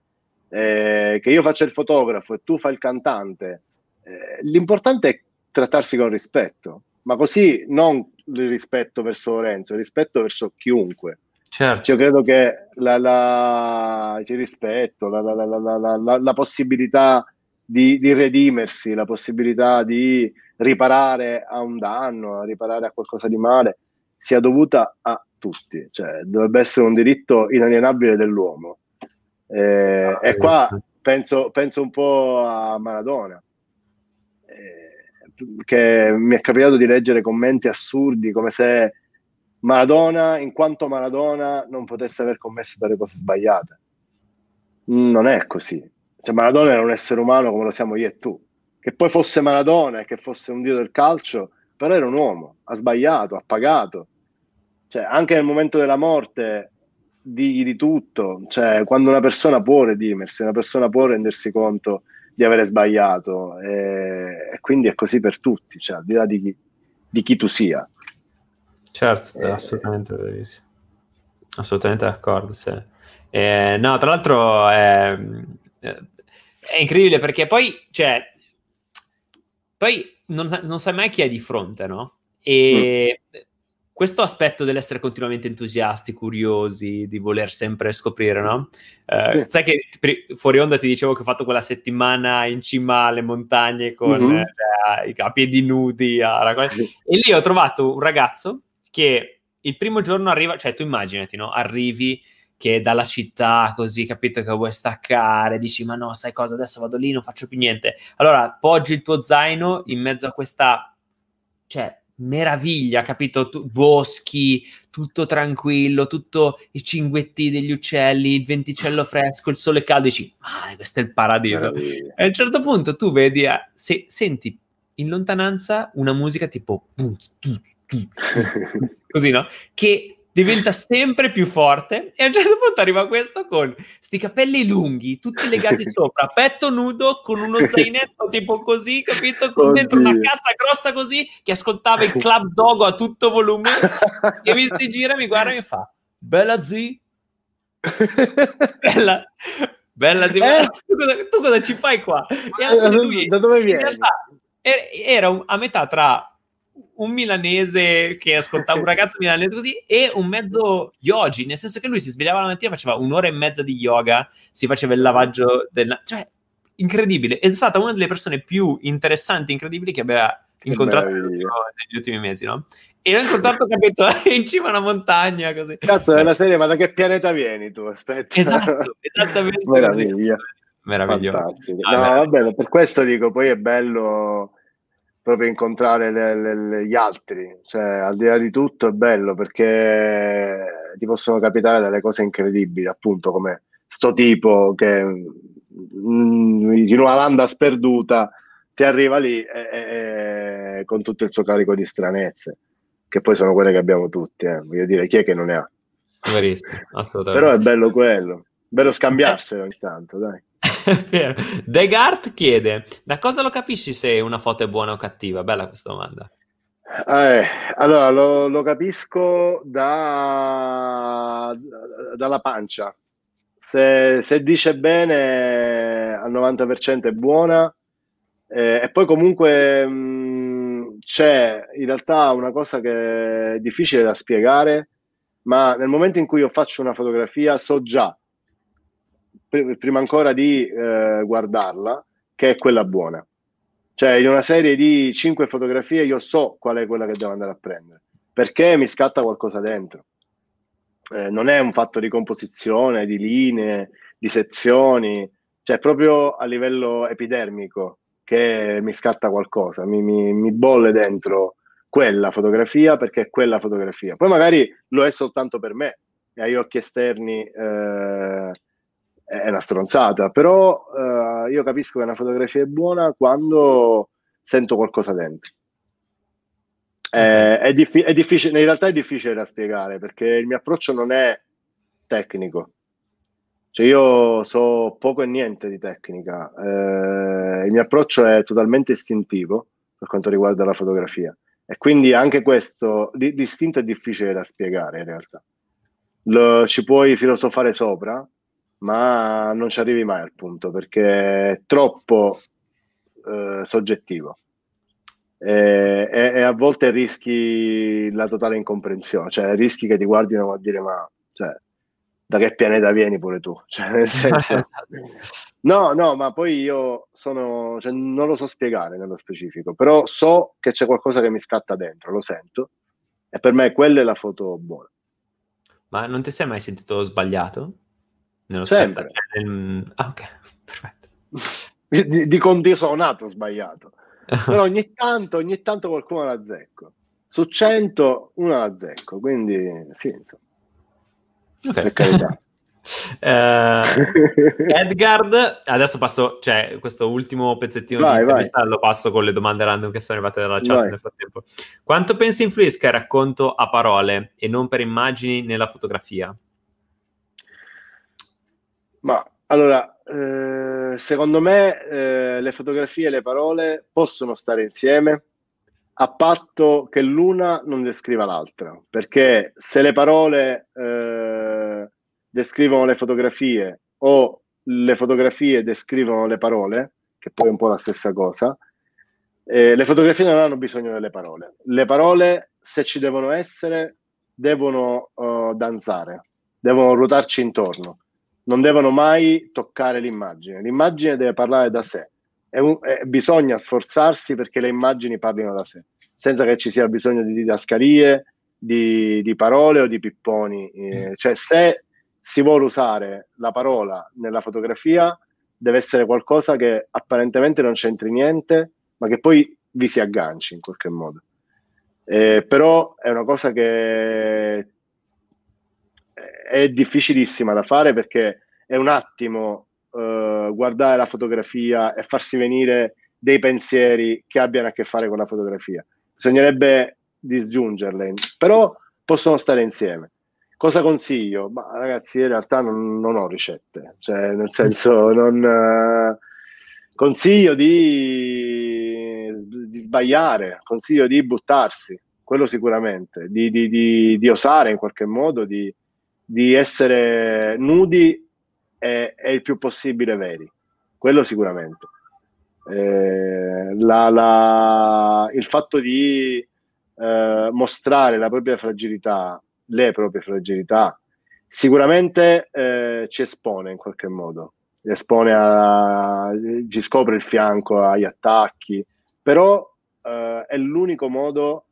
eh, che io faccia il fotografo e tu fai il cantante, eh, l'importante è trattarsi con rispetto, ma così non il rispetto verso Lorenzo, il rispetto verso chiunque. Certo. Io credo che la, la, il rispetto, la, la, la possibilità di, di, redimersi, la possibilità di riparare a un danno, a riparare a qualcosa di male, sia dovuta a tutti, cioè dovrebbe essere un diritto inalienabile dell'uomo. Eh, ah, e qua penso, penso, un po' a Maradona che mi è capitato di leggere commenti assurdi come se Maradona, in quanto Maradona, non potesse aver commesso delle cose sbagliate. Non è così. Cioè, Maradona era un essere umano come lo siamo io e tu. Che poi fosse Maradona e che fosse un dio del calcio, però era un uomo, ha sbagliato, ha pagato. Cioè, anche nel momento della morte digli di tutto. Cioè, quando una persona può redimersi, una persona può rendersi conto di avere sbagliato e, e, quindi è così per tutti, cioè al di là di chi, di chi tu sia. Certo, è assolutamente verissimo. Assolutamente d'accordo, sì. Eh, no, tra l'altro è, è, incredibile perché poi, cioè, poi non, non sai mai chi è di fronte, no? E mm questo aspetto dell'essere continuamente entusiasti, curiosi, di voler sempre scoprire, no? Uh, sì. Sai che fuori onda ti dicevo che ho fatto quella settimana in cima alle montagne con mm-hmm. eh, a piedi nudi a sì. e lì ho trovato un ragazzo che il primo giorno arriva, cioè tu immaginati, no? Arrivi che dalla città così, capito che vuoi staccare, dici ma no, sai cosa, adesso vado lì, non faccio più niente. Allora, poggi il tuo zaino in mezzo a questa cioè meraviglia, capito? Tu, boschi, tutto tranquillo, tutto i cinguetti degli uccelli, il venticello fresco, il sole caldo, dici, ah, questo è il paradiso. Meraviglia. E a un certo punto tu vedi, eh, se, senti in lontananza una musica tipo così, no? Che diventa sempre più forte e a un certo punto arriva questo con sti capelli lunghi, tutti legati sopra, petto nudo, con uno zainetto tipo così, capito? Con Oddio. dentro una cassa grossa così, che ascoltava il Club Dogo a tutto volume e mi si gira, mi guarda e mi fa, bella zi, bella, bella zi, eh? tu, cosa, tu, cosa, ci fai qua? E lui, da dove vieni? Era a metà tra un milanese che ascoltava un ragazzo milanese così e un mezzo yogi, nel senso che lui si svegliava la mattina, faceva un'ora e mezza di yoga, si faceva il lavaggio del... cioè, incredibile. È stata una delle persone più interessanti, incredibili che aveva incontrato negli ultimi mesi, no? E l'ho incontrato, capito, in cima a una montagna, così. Cazzo, è la serie, ma da che pianeta vieni tu? Aspetta. Esatto, esattamente Meraviglia. Meraviglioso. Fantastico. Ah, no, va bene, per questo dico, poi è bello proprio incontrare le, le, gli altri, cioè al di là di tutto è bello perché ti possono capitare delle cose incredibili, appunto come sto tipo che mm, in una landa sperduta ti arriva lì e, e, con tutto il suo carico di stranezze, che poi sono quelle che abbiamo tutti, eh. voglio dire, chi è che non ne ha? Verissimo, Però è bello quello, bello scambiarselo ogni tanto, dai. Degart chiede: Da cosa lo capisci se una foto è buona o cattiva? Bella questa domanda. Eh, allora lo, lo capisco da, dalla pancia. Se, se, dice bene al 90% è buona, eh, e poi comunque mh, c'è in realtà una cosa che è difficile da spiegare, ma nel momento in cui io faccio una fotografia so già prima ancora di eh, guardarla, che è quella buona. Cioè, in una serie di cinque fotografie io so qual è quella che devo andare a prendere, perché mi scatta qualcosa dentro. Eh, non è un fatto di composizione, di linee, di sezioni, cioè proprio a livello epidermico che mi scatta qualcosa, mi, mi, mi bolle dentro quella fotografia perché è quella fotografia. Poi magari lo è soltanto per me e agli occhi esterni eh, è una stronzata, però uh, io capisco che una fotografia è buona quando sento qualcosa dentro. Okay. È, diffi- è, difficile, in realtà è difficile da spiegare perché il mio approccio non è tecnico. Cioè io so poco e niente di tecnica, eh, il mio approccio è totalmente istintivo per quanto riguarda la fotografia e quindi anche questo di- distinto è difficile da spiegare in realtà. Lo, ci puoi filosofare sopra, ma non ci arrivi mai al punto perché è troppo eh, soggettivo e, e, e, a volte rischi la totale incomprensione, cioè rischi che ti guardino a dire ma cioè, da che pianeta vieni pure tu? Cioè, nel senso, no, no, ma poi io sono, cioè, non lo so spiegare nello specifico, però so che c'è qualcosa che mi scatta dentro, lo sento e per me quella è la foto buona. Ma non ti sei mai sentito sbagliato? Nello Sempre. Cioè, nel... Ah, ok, perfetto. di, di condisonato sbagliato. Però ogni tanto, ogni tanto qualcuno la azzecco. Su 100 una la azzecco, quindi sì, insomma. Okay. Per carità. Uh, Edgard, adesso passo, cioè questo ultimo pezzettino vai, di intervista vai. lo passo con le domande random che sono arrivate dalla chat vai. nel frattempo. Quanto pensi influisca il racconto a parole e non per immagini nella fotografia? Ma allora, eh, secondo me eh, le fotografie e le parole possono stare insieme a patto che l'una non descriva l'altra, perché se le parole eh, descrivono le fotografie o le fotografie descrivono le parole, che poi è un po' la stessa cosa, eh, le fotografie non hanno bisogno delle parole. Le parole, se ci devono essere, devono uh, danzare, devono ruotarci intorno non devono mai toccare l'immagine. L'immagine deve parlare da sé. Un, bisogna sforzarsi perché le immagini parlino da sé, senza che ci sia bisogno di didascalie, di, di parole o di pipponi. Eh, mm. cioè, se si vuole usare la parola nella fotografia, deve essere qualcosa che apparentemente non c'entri niente, ma che poi vi si agganci in qualche modo. Eh, però è una cosa che è difficilissima da fare perché è un attimo uh, guardare la fotografia e farsi venire dei pensieri che abbiano a che fare con la fotografia. Bisognerebbe disgiungerle, però possono stare insieme. Cosa consiglio? Ma ragazzi, in realtà non, non ho ricette, cioè nel senso non uh, consiglio di, di, sbagliare, consiglio di buttarsi, quello sicuramente, di, di, di osare in qualche modo, di, di essere nudi e, e, il più possibile veri, quello sicuramente. Eh, la, la, il fatto di eh, mostrare la propria fragilità, le proprie fragilità, sicuramente eh, ci espone in qualche modo, espone a, ci scopre il fianco agli attacchi, però eh, è l'unico modo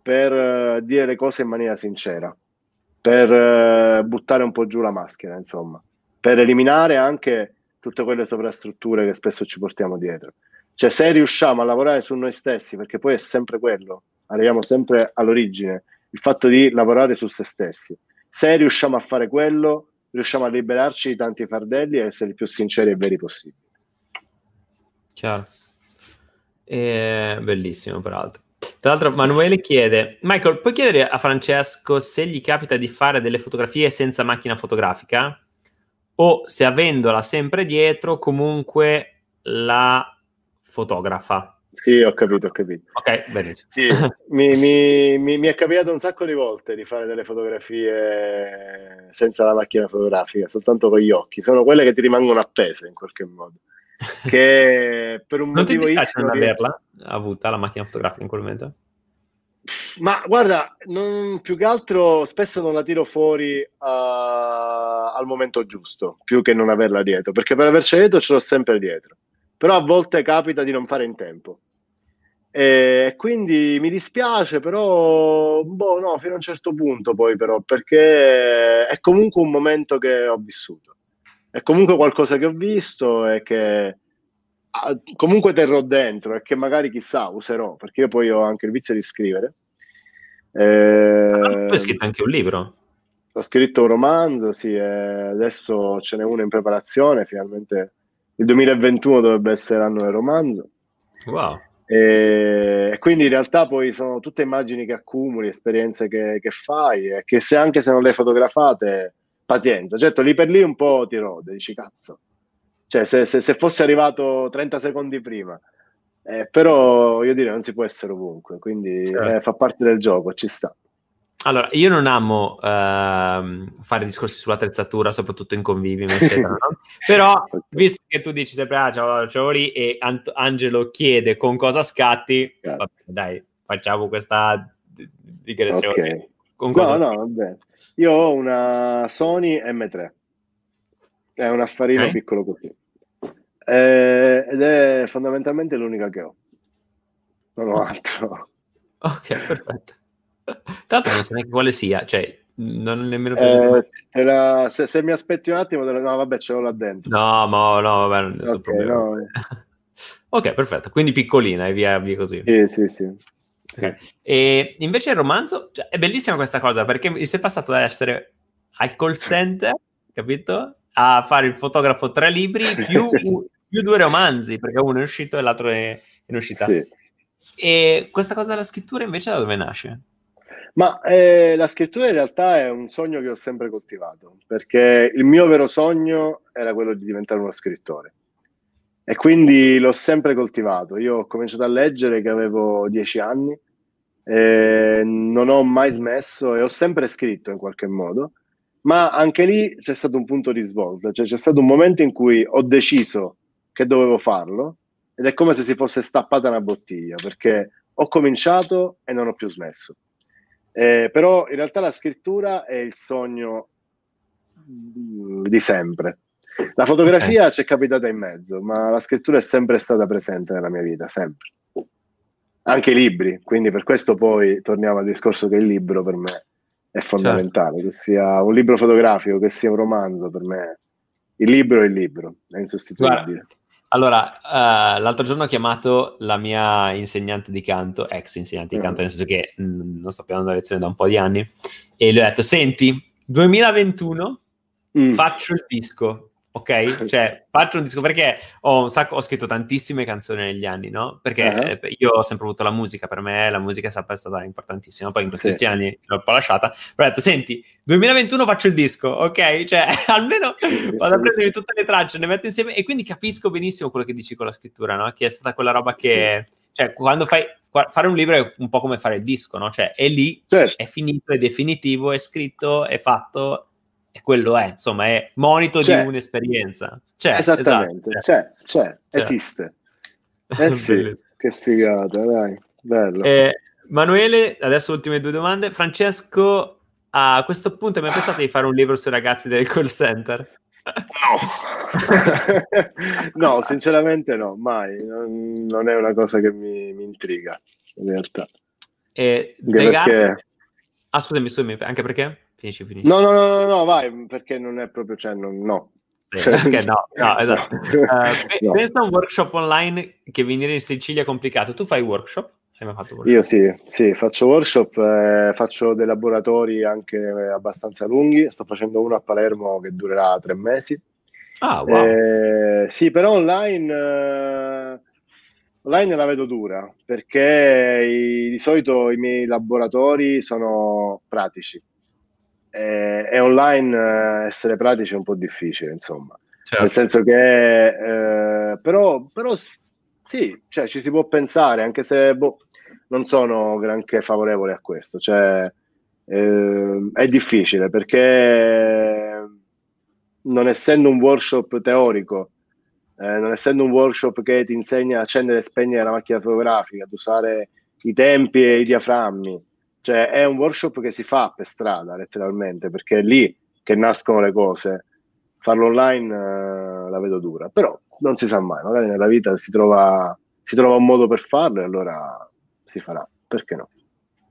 per eh, dire le cose in maniera sincera per eh, buttare un po' giù la maschera, insomma, per eliminare anche tutte quelle sovrastrutture che spesso ci portiamo dietro. Cioè, se riusciamo a lavorare su noi stessi, perché poi è sempre quello, arriviamo sempre all'origine, il fatto di lavorare su se stessi. Se riusciamo a fare quello, riusciamo a liberarci di tanti fardelli e essere più sinceri e veri possibile. Chiaro. E... Bellissimo, peraltro. Tra l'altro, Manuele chiede: Michael, puoi chiedere a Francesco se gli capita di fare delle fotografie senza macchina fotografica? O se avendola sempre dietro, comunque la fotografa? Sì, ho capito, ho capito. Ok, benissimo. Sì, mi, mi, mi, mi, è capitato un sacco di volte di fare delle fotografie senza la macchina fotografica, soltanto con gli occhi. Sono quelle che ti rimangono appese in qualche modo. Che per un non motivo ti dispiace non averla avuta la macchina fotografica in quel momento? Ma guarda, non, più che altro spesso non la tiro fuori uh, al momento giusto, più che non averla dietro, perché per avercela dietro ce l'ho sempre dietro. Però a volte capita di non fare in tempo. E quindi mi dispiace, però, boh, no, fino a un certo punto poi però, perché è comunque un momento che ho vissuto. È comunque qualcosa che ho visto e che ah, comunque terrò dentro e che magari chissà userò, perché io poi ho anche il vizio di scrivere. Eh, ah, tu hai scritto anche un libro? Ho scritto un romanzo, sì, adesso ce n'è uno in preparazione, finalmente il 2021 dovrebbe essere l'anno del romanzo. Wow. E quindi in realtà poi sono tutte immagini che accumuli, esperienze che, che fai e che se anche se non le fotografate, pazienza. Certo, lì per lì un po' ti rode, dici cazzo. Cioè, se, se, se fosse arrivato 30 secondi prima, eh, però io direi non si può essere ovunque, quindi certo. eh, fa parte del gioco, ci sta. Allora, io non amo uh, fare discorsi sull'attrezzatura, soprattutto in convivi, eccetera, no? però visto che tu dici sempre, ah, ciao, ciao lì, e Ant- Angelo chiede con cosa scatti, vabbè, dai, facciamo questa digressione. Okay. Con cosa... No, no, vabbè. Io ho una Sony M3, è un affarino okay. piccolo così, eh, ed è fondamentalmente l'unica che ho, non ho altro. Ok, perfetto. L'altro non so neanche quale sia, cioè non ho nemmeno eh, era, se, se, mi aspetti un attimo, no, vabbè, ce l'ho là dentro. No, ma no, vabbè, non okay, no, eh. ok, perfetto. Quindi piccolina e via, via così. Sì, sì, sì. Okay. E invece il romanzo cioè, è bellissima questa cosa perché mi sei passato da essere al call center, capito? A fare il fotografo tre libri più, più due romanzi, perché uno è uscito e l'altro è in uscita. Sì. E questa cosa della scrittura invece da dove nasce? Ma eh, la scrittura in realtà è un sogno che ho sempre coltivato, perché il mio vero sogno era quello di diventare uno scrittore. E quindi l'ho sempre coltivato. Io ho cominciato a leggere che avevo dieci anni, non ho mai smesso e ho sempre scritto in qualche modo, ma anche lì c'è stato un punto di svolta, cioè c'è stato un momento in cui ho deciso che dovevo farlo ed è come se si fosse stappata una bottiglia, perché ho cominciato e non ho più smesso. Eh, però in realtà la scrittura è il sogno di sempre. La fotografia okay. ci è capitata in mezzo, ma la scrittura è sempre stata presente nella mia vita, sempre. Anche i libri, quindi per questo poi torniamo al discorso che il libro per me è fondamentale, certo. che sia un libro fotografico, che sia un romanzo, per me il libro è il libro, è insostituibile. Guarda, allora, uh, l'altro giorno ho chiamato la mia insegnante di canto, ex insegnante di canto, mm. nel senso che mh, mm, non sto più andando a lezione da un po' di anni, e le ho detto, senti, 2021 mm. faccio il disco, ok? Cioè, faccio un disco perché ho, un sacco, ho scritto tantissime canzoni negli anni, no? Perché uh-huh. io ho sempre avuto la musica, per me la musica è sempre stata importantissima, poi in questi sì. anni l'ho un po' lasciata, però ho detto, senti, 2021 faccio il disco, ok? Cioè, almeno vado a prendere tutte le tracce, ne metto insieme e quindi capisco benissimo quello che dici con la scrittura, no? Che è stata quella roba che... Sì. Cioè, quando fai... Fare un libro è un po' come fare il disco, no? Cioè, è lì, certo. è finito, è definitivo, è scritto, è fatto e quello è, insomma, è monito c'è. di un'esperienza. C'è, Esattamente, esatto, c'è, c'è, c'è, esiste. Eh sì, che figata, dai, bello. Eh, Manuele, adesso ultime due domande. Francesco, a questo punto mi ha pensato di fare un libro sui ragazzi del call center? No, no, sinceramente no, mai. Non, non, è una cosa che mi, mi intriga, in realtà. E perché... Ah, scusami, scusami, anche perché? Finisci, finisci. No, no, no, no, no, vai, perché non è proprio, cioè, non, no. Sì, cioè, no, no, esatto. Uh, no. Pensa a un workshop online che venire in Sicilia è complicato. Tu fai workshop? workshop? Io sì, sì, faccio workshop, eh, faccio dei laboratori anche abbastanza lunghi. Sto facendo uno a Palermo che durerà tre mesi. Ah, wow. Eh, sì, però online, eh, online la vedo dura perché i, di solito i miei laboratori sono pratici e, e online eh, essere pratici è un po' difficile, insomma. Certo. Nel senso che, eh, però, però sì, cioè, ci si può pensare, anche se boh, non sono granché favorevole a questo. Cioè, eh, è difficile perché non essendo un workshop teorico, eh, non essendo un workshop che ti insegna a accendere e spegnere la macchina fotografica, ad usare i tempi e i diaframmi, cioè è un workshop che si fa per strada letteralmente, perché è lì che nascono le cose. Farlo online eh, la vedo dura, però non si sa mai, magari nella vita si trova, si trova un modo per farlo e allora si farà, perché no?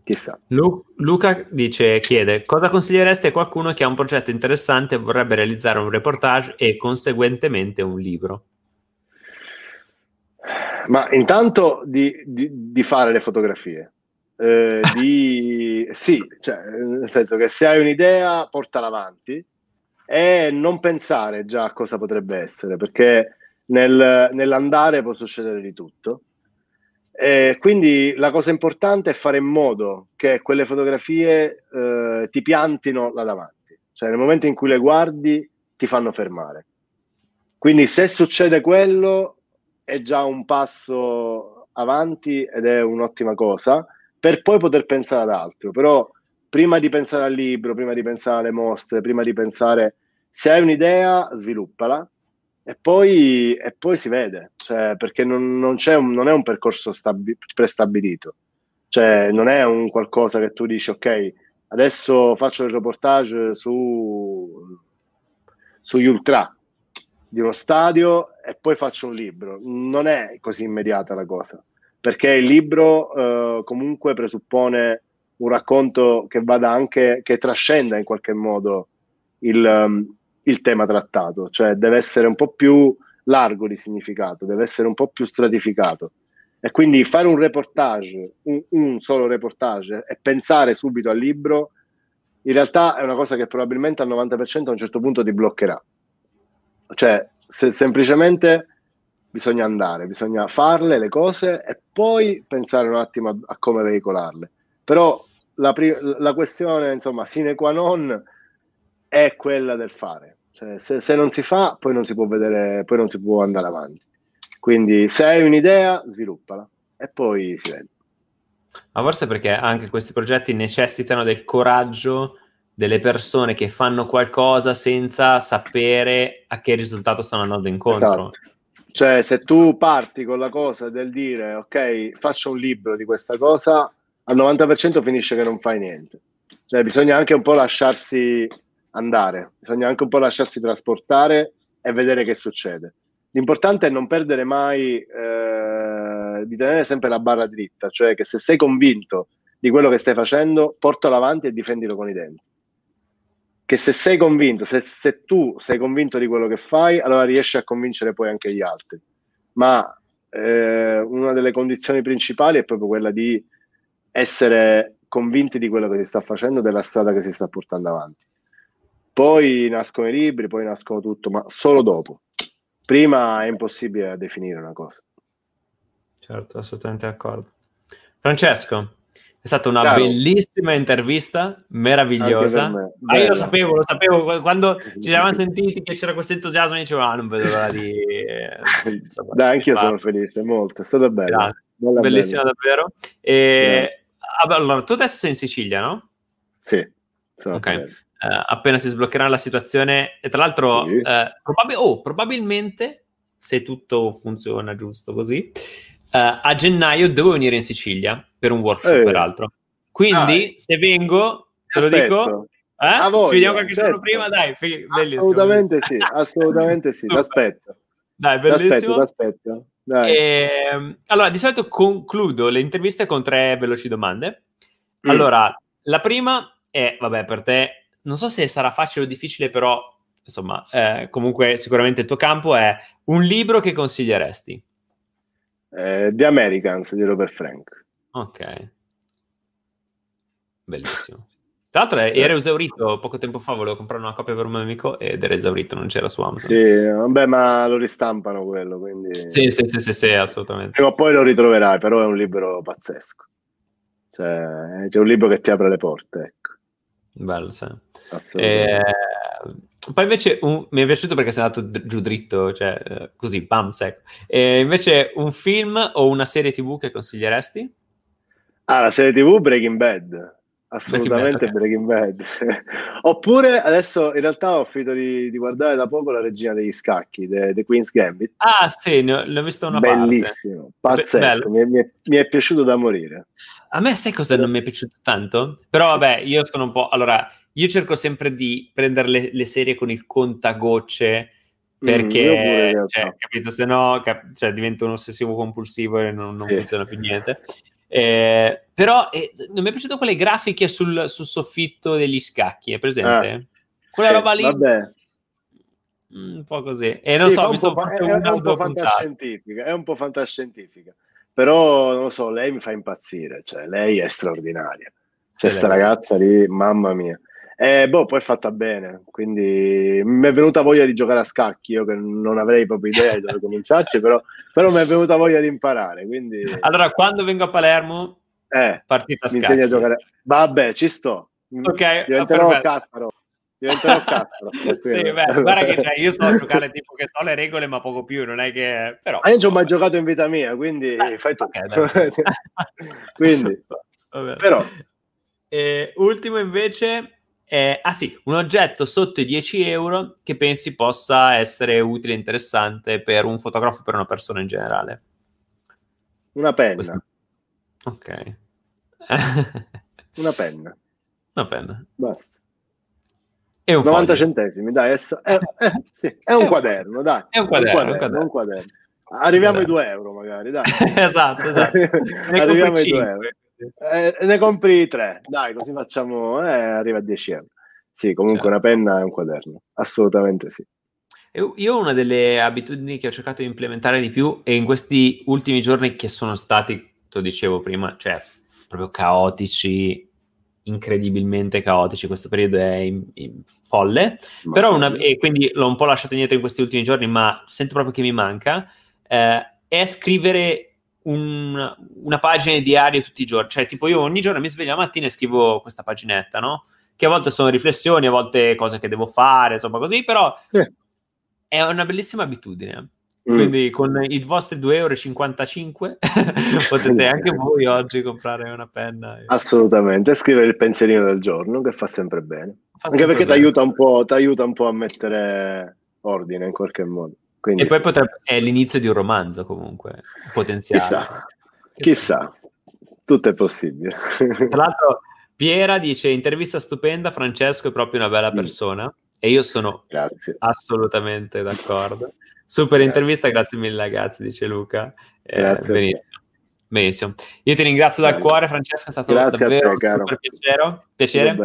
Chissà. Lu- Luca dice, chiede, cosa consigliereste a qualcuno che ha un progetto interessante e vorrebbe realizzare un reportage e conseguentemente un libro? Ma intanto di, di, di fare le fotografie, eh, di, sì, cioè, nel senso che se hai un'idea, portala avanti e non pensare già a cosa potrebbe essere, perché nel, nell'andare può succedere di tutto. E quindi la cosa importante è fare in modo che quelle fotografie eh, ti piantino là davanti, cioè nel momento in cui le guardi ti fanno fermare. Quindi se succede quello è già un passo avanti ed è un'ottima cosa per poi poter pensare ad altro. Però prima di pensare al libro, prima di pensare alle mostre, prima di pensare, se hai un'idea, sviluppala e poi, e poi si vede, cioè, perché non, non, un, non, è un percorso stabi- prestabilito, cioè non è un qualcosa che tu dici ok, adesso faccio il reportage su, sugli ultra di uno stadio e poi faccio un libro. Non è così immediata la cosa perché il libro eh, comunque presuppone un racconto che vada anche, che trascenda in qualche modo il, um, il tema trattato, cioè deve essere un po' più largo di significato, deve essere un po' più stratificato. E quindi fare un reportage, un, un, solo reportage e pensare subito al libro, in realtà è una cosa che probabilmente al 90% a un certo punto ti bloccherà. Cioè, se semplicemente bisogna andare, bisogna farle le cose e poi pensare un attimo a, a come veicolarle. Però la, la, questione, insomma, sine qua non è quella del fare. Cioè, se, se, non si fa, poi non si può vedere, poi non si può andare avanti. Quindi se hai un'idea, sviluppala e poi si vede. Ma forse perché anche questi progetti necessitano del coraggio delle persone che fanno qualcosa senza sapere a che risultato stanno andando incontro. Esatto. Cioè, se tu parti con la cosa del dire, ok, faccio un libro di questa cosa, al 90% finisce che non fai niente. Cioè, bisogna anche un po' lasciarsi andare, bisogna anche un po' lasciarsi trasportare e vedere che succede. L'importante è non perdere mai, eh, di tenere sempre la barra dritta, cioè che se sei convinto di quello che stai facendo, portalo avanti e difendilo con i denti che se sei convinto, se, se, tu sei convinto di quello che fai, allora riesci a convincere poi anche gli altri. Ma eh, una delle condizioni principali è proprio quella di essere convinti di quello che si sta facendo, della strada che si sta portando avanti. Poi nascono i libri, poi nascono tutto, ma solo dopo. Prima è impossibile definire una cosa. Certo, assolutamente d'accordo. Francesco, è stata una Chiaro. bellissima intervista, meravigliosa. Ah, io lo sapevo, lo sapevo. Quando ci eravamo sentiti che c'era questo entusiasmo, dicevo, ah, non vedo l'ora di... Insomma, Dai, anch'io sono felice, molto. È stato bello. Bellissimo davvero. E... Allora, tu adesso sei in Sicilia, no? Sì. Ok. Uh, appena si sbloccherà la situazione, e tra l'altro, sì. uh, probabil- oh, probabilmente, se tutto funziona giusto così, a gennaio devo venire in Sicilia per un workshop, eh. peraltro. Quindi, ah, se vengo, te lo dico. Eh? Ci vediamo qualche certo. giorno prima, dai. Bellissimo. Assolutamente sì, assolutamente sì, l'aspetto. Dai, bellissimo. L'aspetto, dai. E, ehm, allora, di solito concludo le interviste con tre veloci domande. Mm. Allora, la prima è, vabbè, per te, non so se sarà facile o difficile, però insomma, eh, comunque sicuramente il tuo campo è un libro che consiglieresti? Eh, The Americans di Robert Frank. Ok. Bellissimo. Tra l'altro era esaurito poco tempo fa, volevo comprare una copia per un mio amico ed era esaurito, non c'era su Amazon. Sì, vabbè, ma lo ristampano quello, quindi... Sì, sì, sì, sì, sì assolutamente. Prima o poi lo ritroverai, però è un libro pazzesco. Cioè, c'è un libro che ti apre le porte, ecco. Bello, sì. Eh, poi invece un, mi è piaciuto perché sei andato giù dritto, cioè eh, così, bam, secco. E invece un film o una serie tv che consiglieresti? Ah, la serie tv Breaking Bad. Assolutamente Breaking Bad. Breaking Bad. Oppure adesso in realtà ho finito di, di, guardare da poco la regina degli scacchi, The, The Queen's Gambit. Ah sì, ne ho, ne ho visto una Bellissimo, parte. pazzesco, mi, mi, è, mi, è, piaciuto da morire. A me sai cosa non mi è piaciuto tanto? Però vabbè, io sono un po'... Allora, io cerco sempre di prendere le, le serie con il contagocce perché, mm, cioè, capito, se no cap- cioè, divento un ossessivo compulsivo e non, non sì. funziona più niente. Eh, però eh, non mi è piaciuto quelle grafiche sul, sul soffitto degli scacchi, è presente? Ah, Quella sì, roba lì. Vabbè. Mm, un po' così. E non sì, so, mi sto fa- è, è, un po' fantascientifica, è un po' fantascientifica. Però, non lo so, lei mi fa impazzire, cioè, lei è straordinaria. Cioè, sta ragazza lì, mamma mia. E boh, poi è fatta bene, quindi mi è venuta voglia di giocare a scacchi, io che non avrei proprio idea di dove cominciarci, però, però mi è venuta voglia di imparare. Quindi... Allora, quando vengo a Palermo, eh, partita a mi insegni a giocare. Vabbè, ci sto. Ok, diventerò Casparo. Diventerò Castro. sì, beh, guarda che cioè, io so giocare tipo che so le regole, ma poco più, non è che... Però, ah, io non ci ho mai giocato in vita mia, quindi eh, fai tu. Okay, quindi, Vabbè. però... E, ultimo invece, eh, ah sì, un oggetto sotto i 10 euro che pensi possa essere utile e interessante per un fotografo per una persona in generale. Una penna. Questo... Ok. una penna. Una penna. Basta. E un 90 foglio. centesimi, dai, è, è, è, sì, è un quaderno, dai. È un quaderno. Un quaderno, un quaderno. Un quaderno. Arriviamo ai 2 euro magari, dai. esatto, esatto. Arriviamo ai 2 euro. Eh, ne compri tre, dai, così facciamo, eh, arriva a 10 euro. Sì, comunque certo. una penna e un quaderno, assolutamente sì. Io una delle abitudini che ho cercato di implementare di più e in questi ultimi giorni che sono stati, te lo dicevo prima, cioè proprio caotici, incredibilmente caotici, questo periodo è in, in folle, ma però una, e quindi l'ho un po' lasciato indietro in questi ultimi giorni, ma sento proprio che mi manca, eh, è scrivere un, una pagina di diario tutti i giorni. Cioè, tipo, io ogni giorno mi sveglio la mattina e scrivo questa paginetta, no? Che a volte sono riflessioni, a volte cose che devo fare, insomma, così, però eh. è una bellissima abitudine. Mm. Quindi con i vostri 2,55 euro potete anche voi oggi comprare una penna. E... Assolutamente, scrivere il pensierino del giorno che fa sempre bene. Fa anche perché ti aiuta, aiuta un po' a mettere ordine in qualche modo. Quindi, e poi potrebbe, è l'inizio di un romanzo comunque, potenziale. Chissà, chissà, tutto è possibile. Tra l'altro Piera dice, intervista stupenda, Francesco è proprio una bella persona mm. e io sono grazie. assolutamente d'accordo. Super grazie. intervista, grazie mille ragazzi, dice Luca. Eh, grazie. Benissimo. Benissimo. Io ti ringrazio dal cuore, Francesco, è stato Grazie davvero te, super piacere. piacere.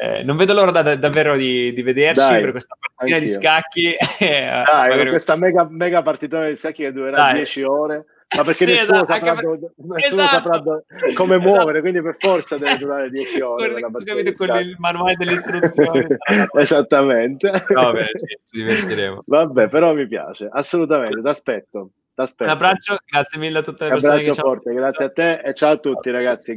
Eh, non vedo l'ora da, da, davvero di, di vederci Dai, per questa partita di scacchi. Eh, Dai, magari... questa mega, mega partitona di scacchi che durerà 10 ore. Ma perché sì, nessuno, esatto, saprà, per... nessuno esatto. saprà come esatto. muovere, quindi per forza deve durare 10 ore. Con, capito, con il manuale delle istruzioni. Esattamente. No, beh, ci, ci divertiremo. Vabbè, però mi piace, assolutamente, ti aspetto. Un abbraccio, grazie mille a tutte le persone. Un abbraccio forte, grazie a te e ciao a tutti ragazzi.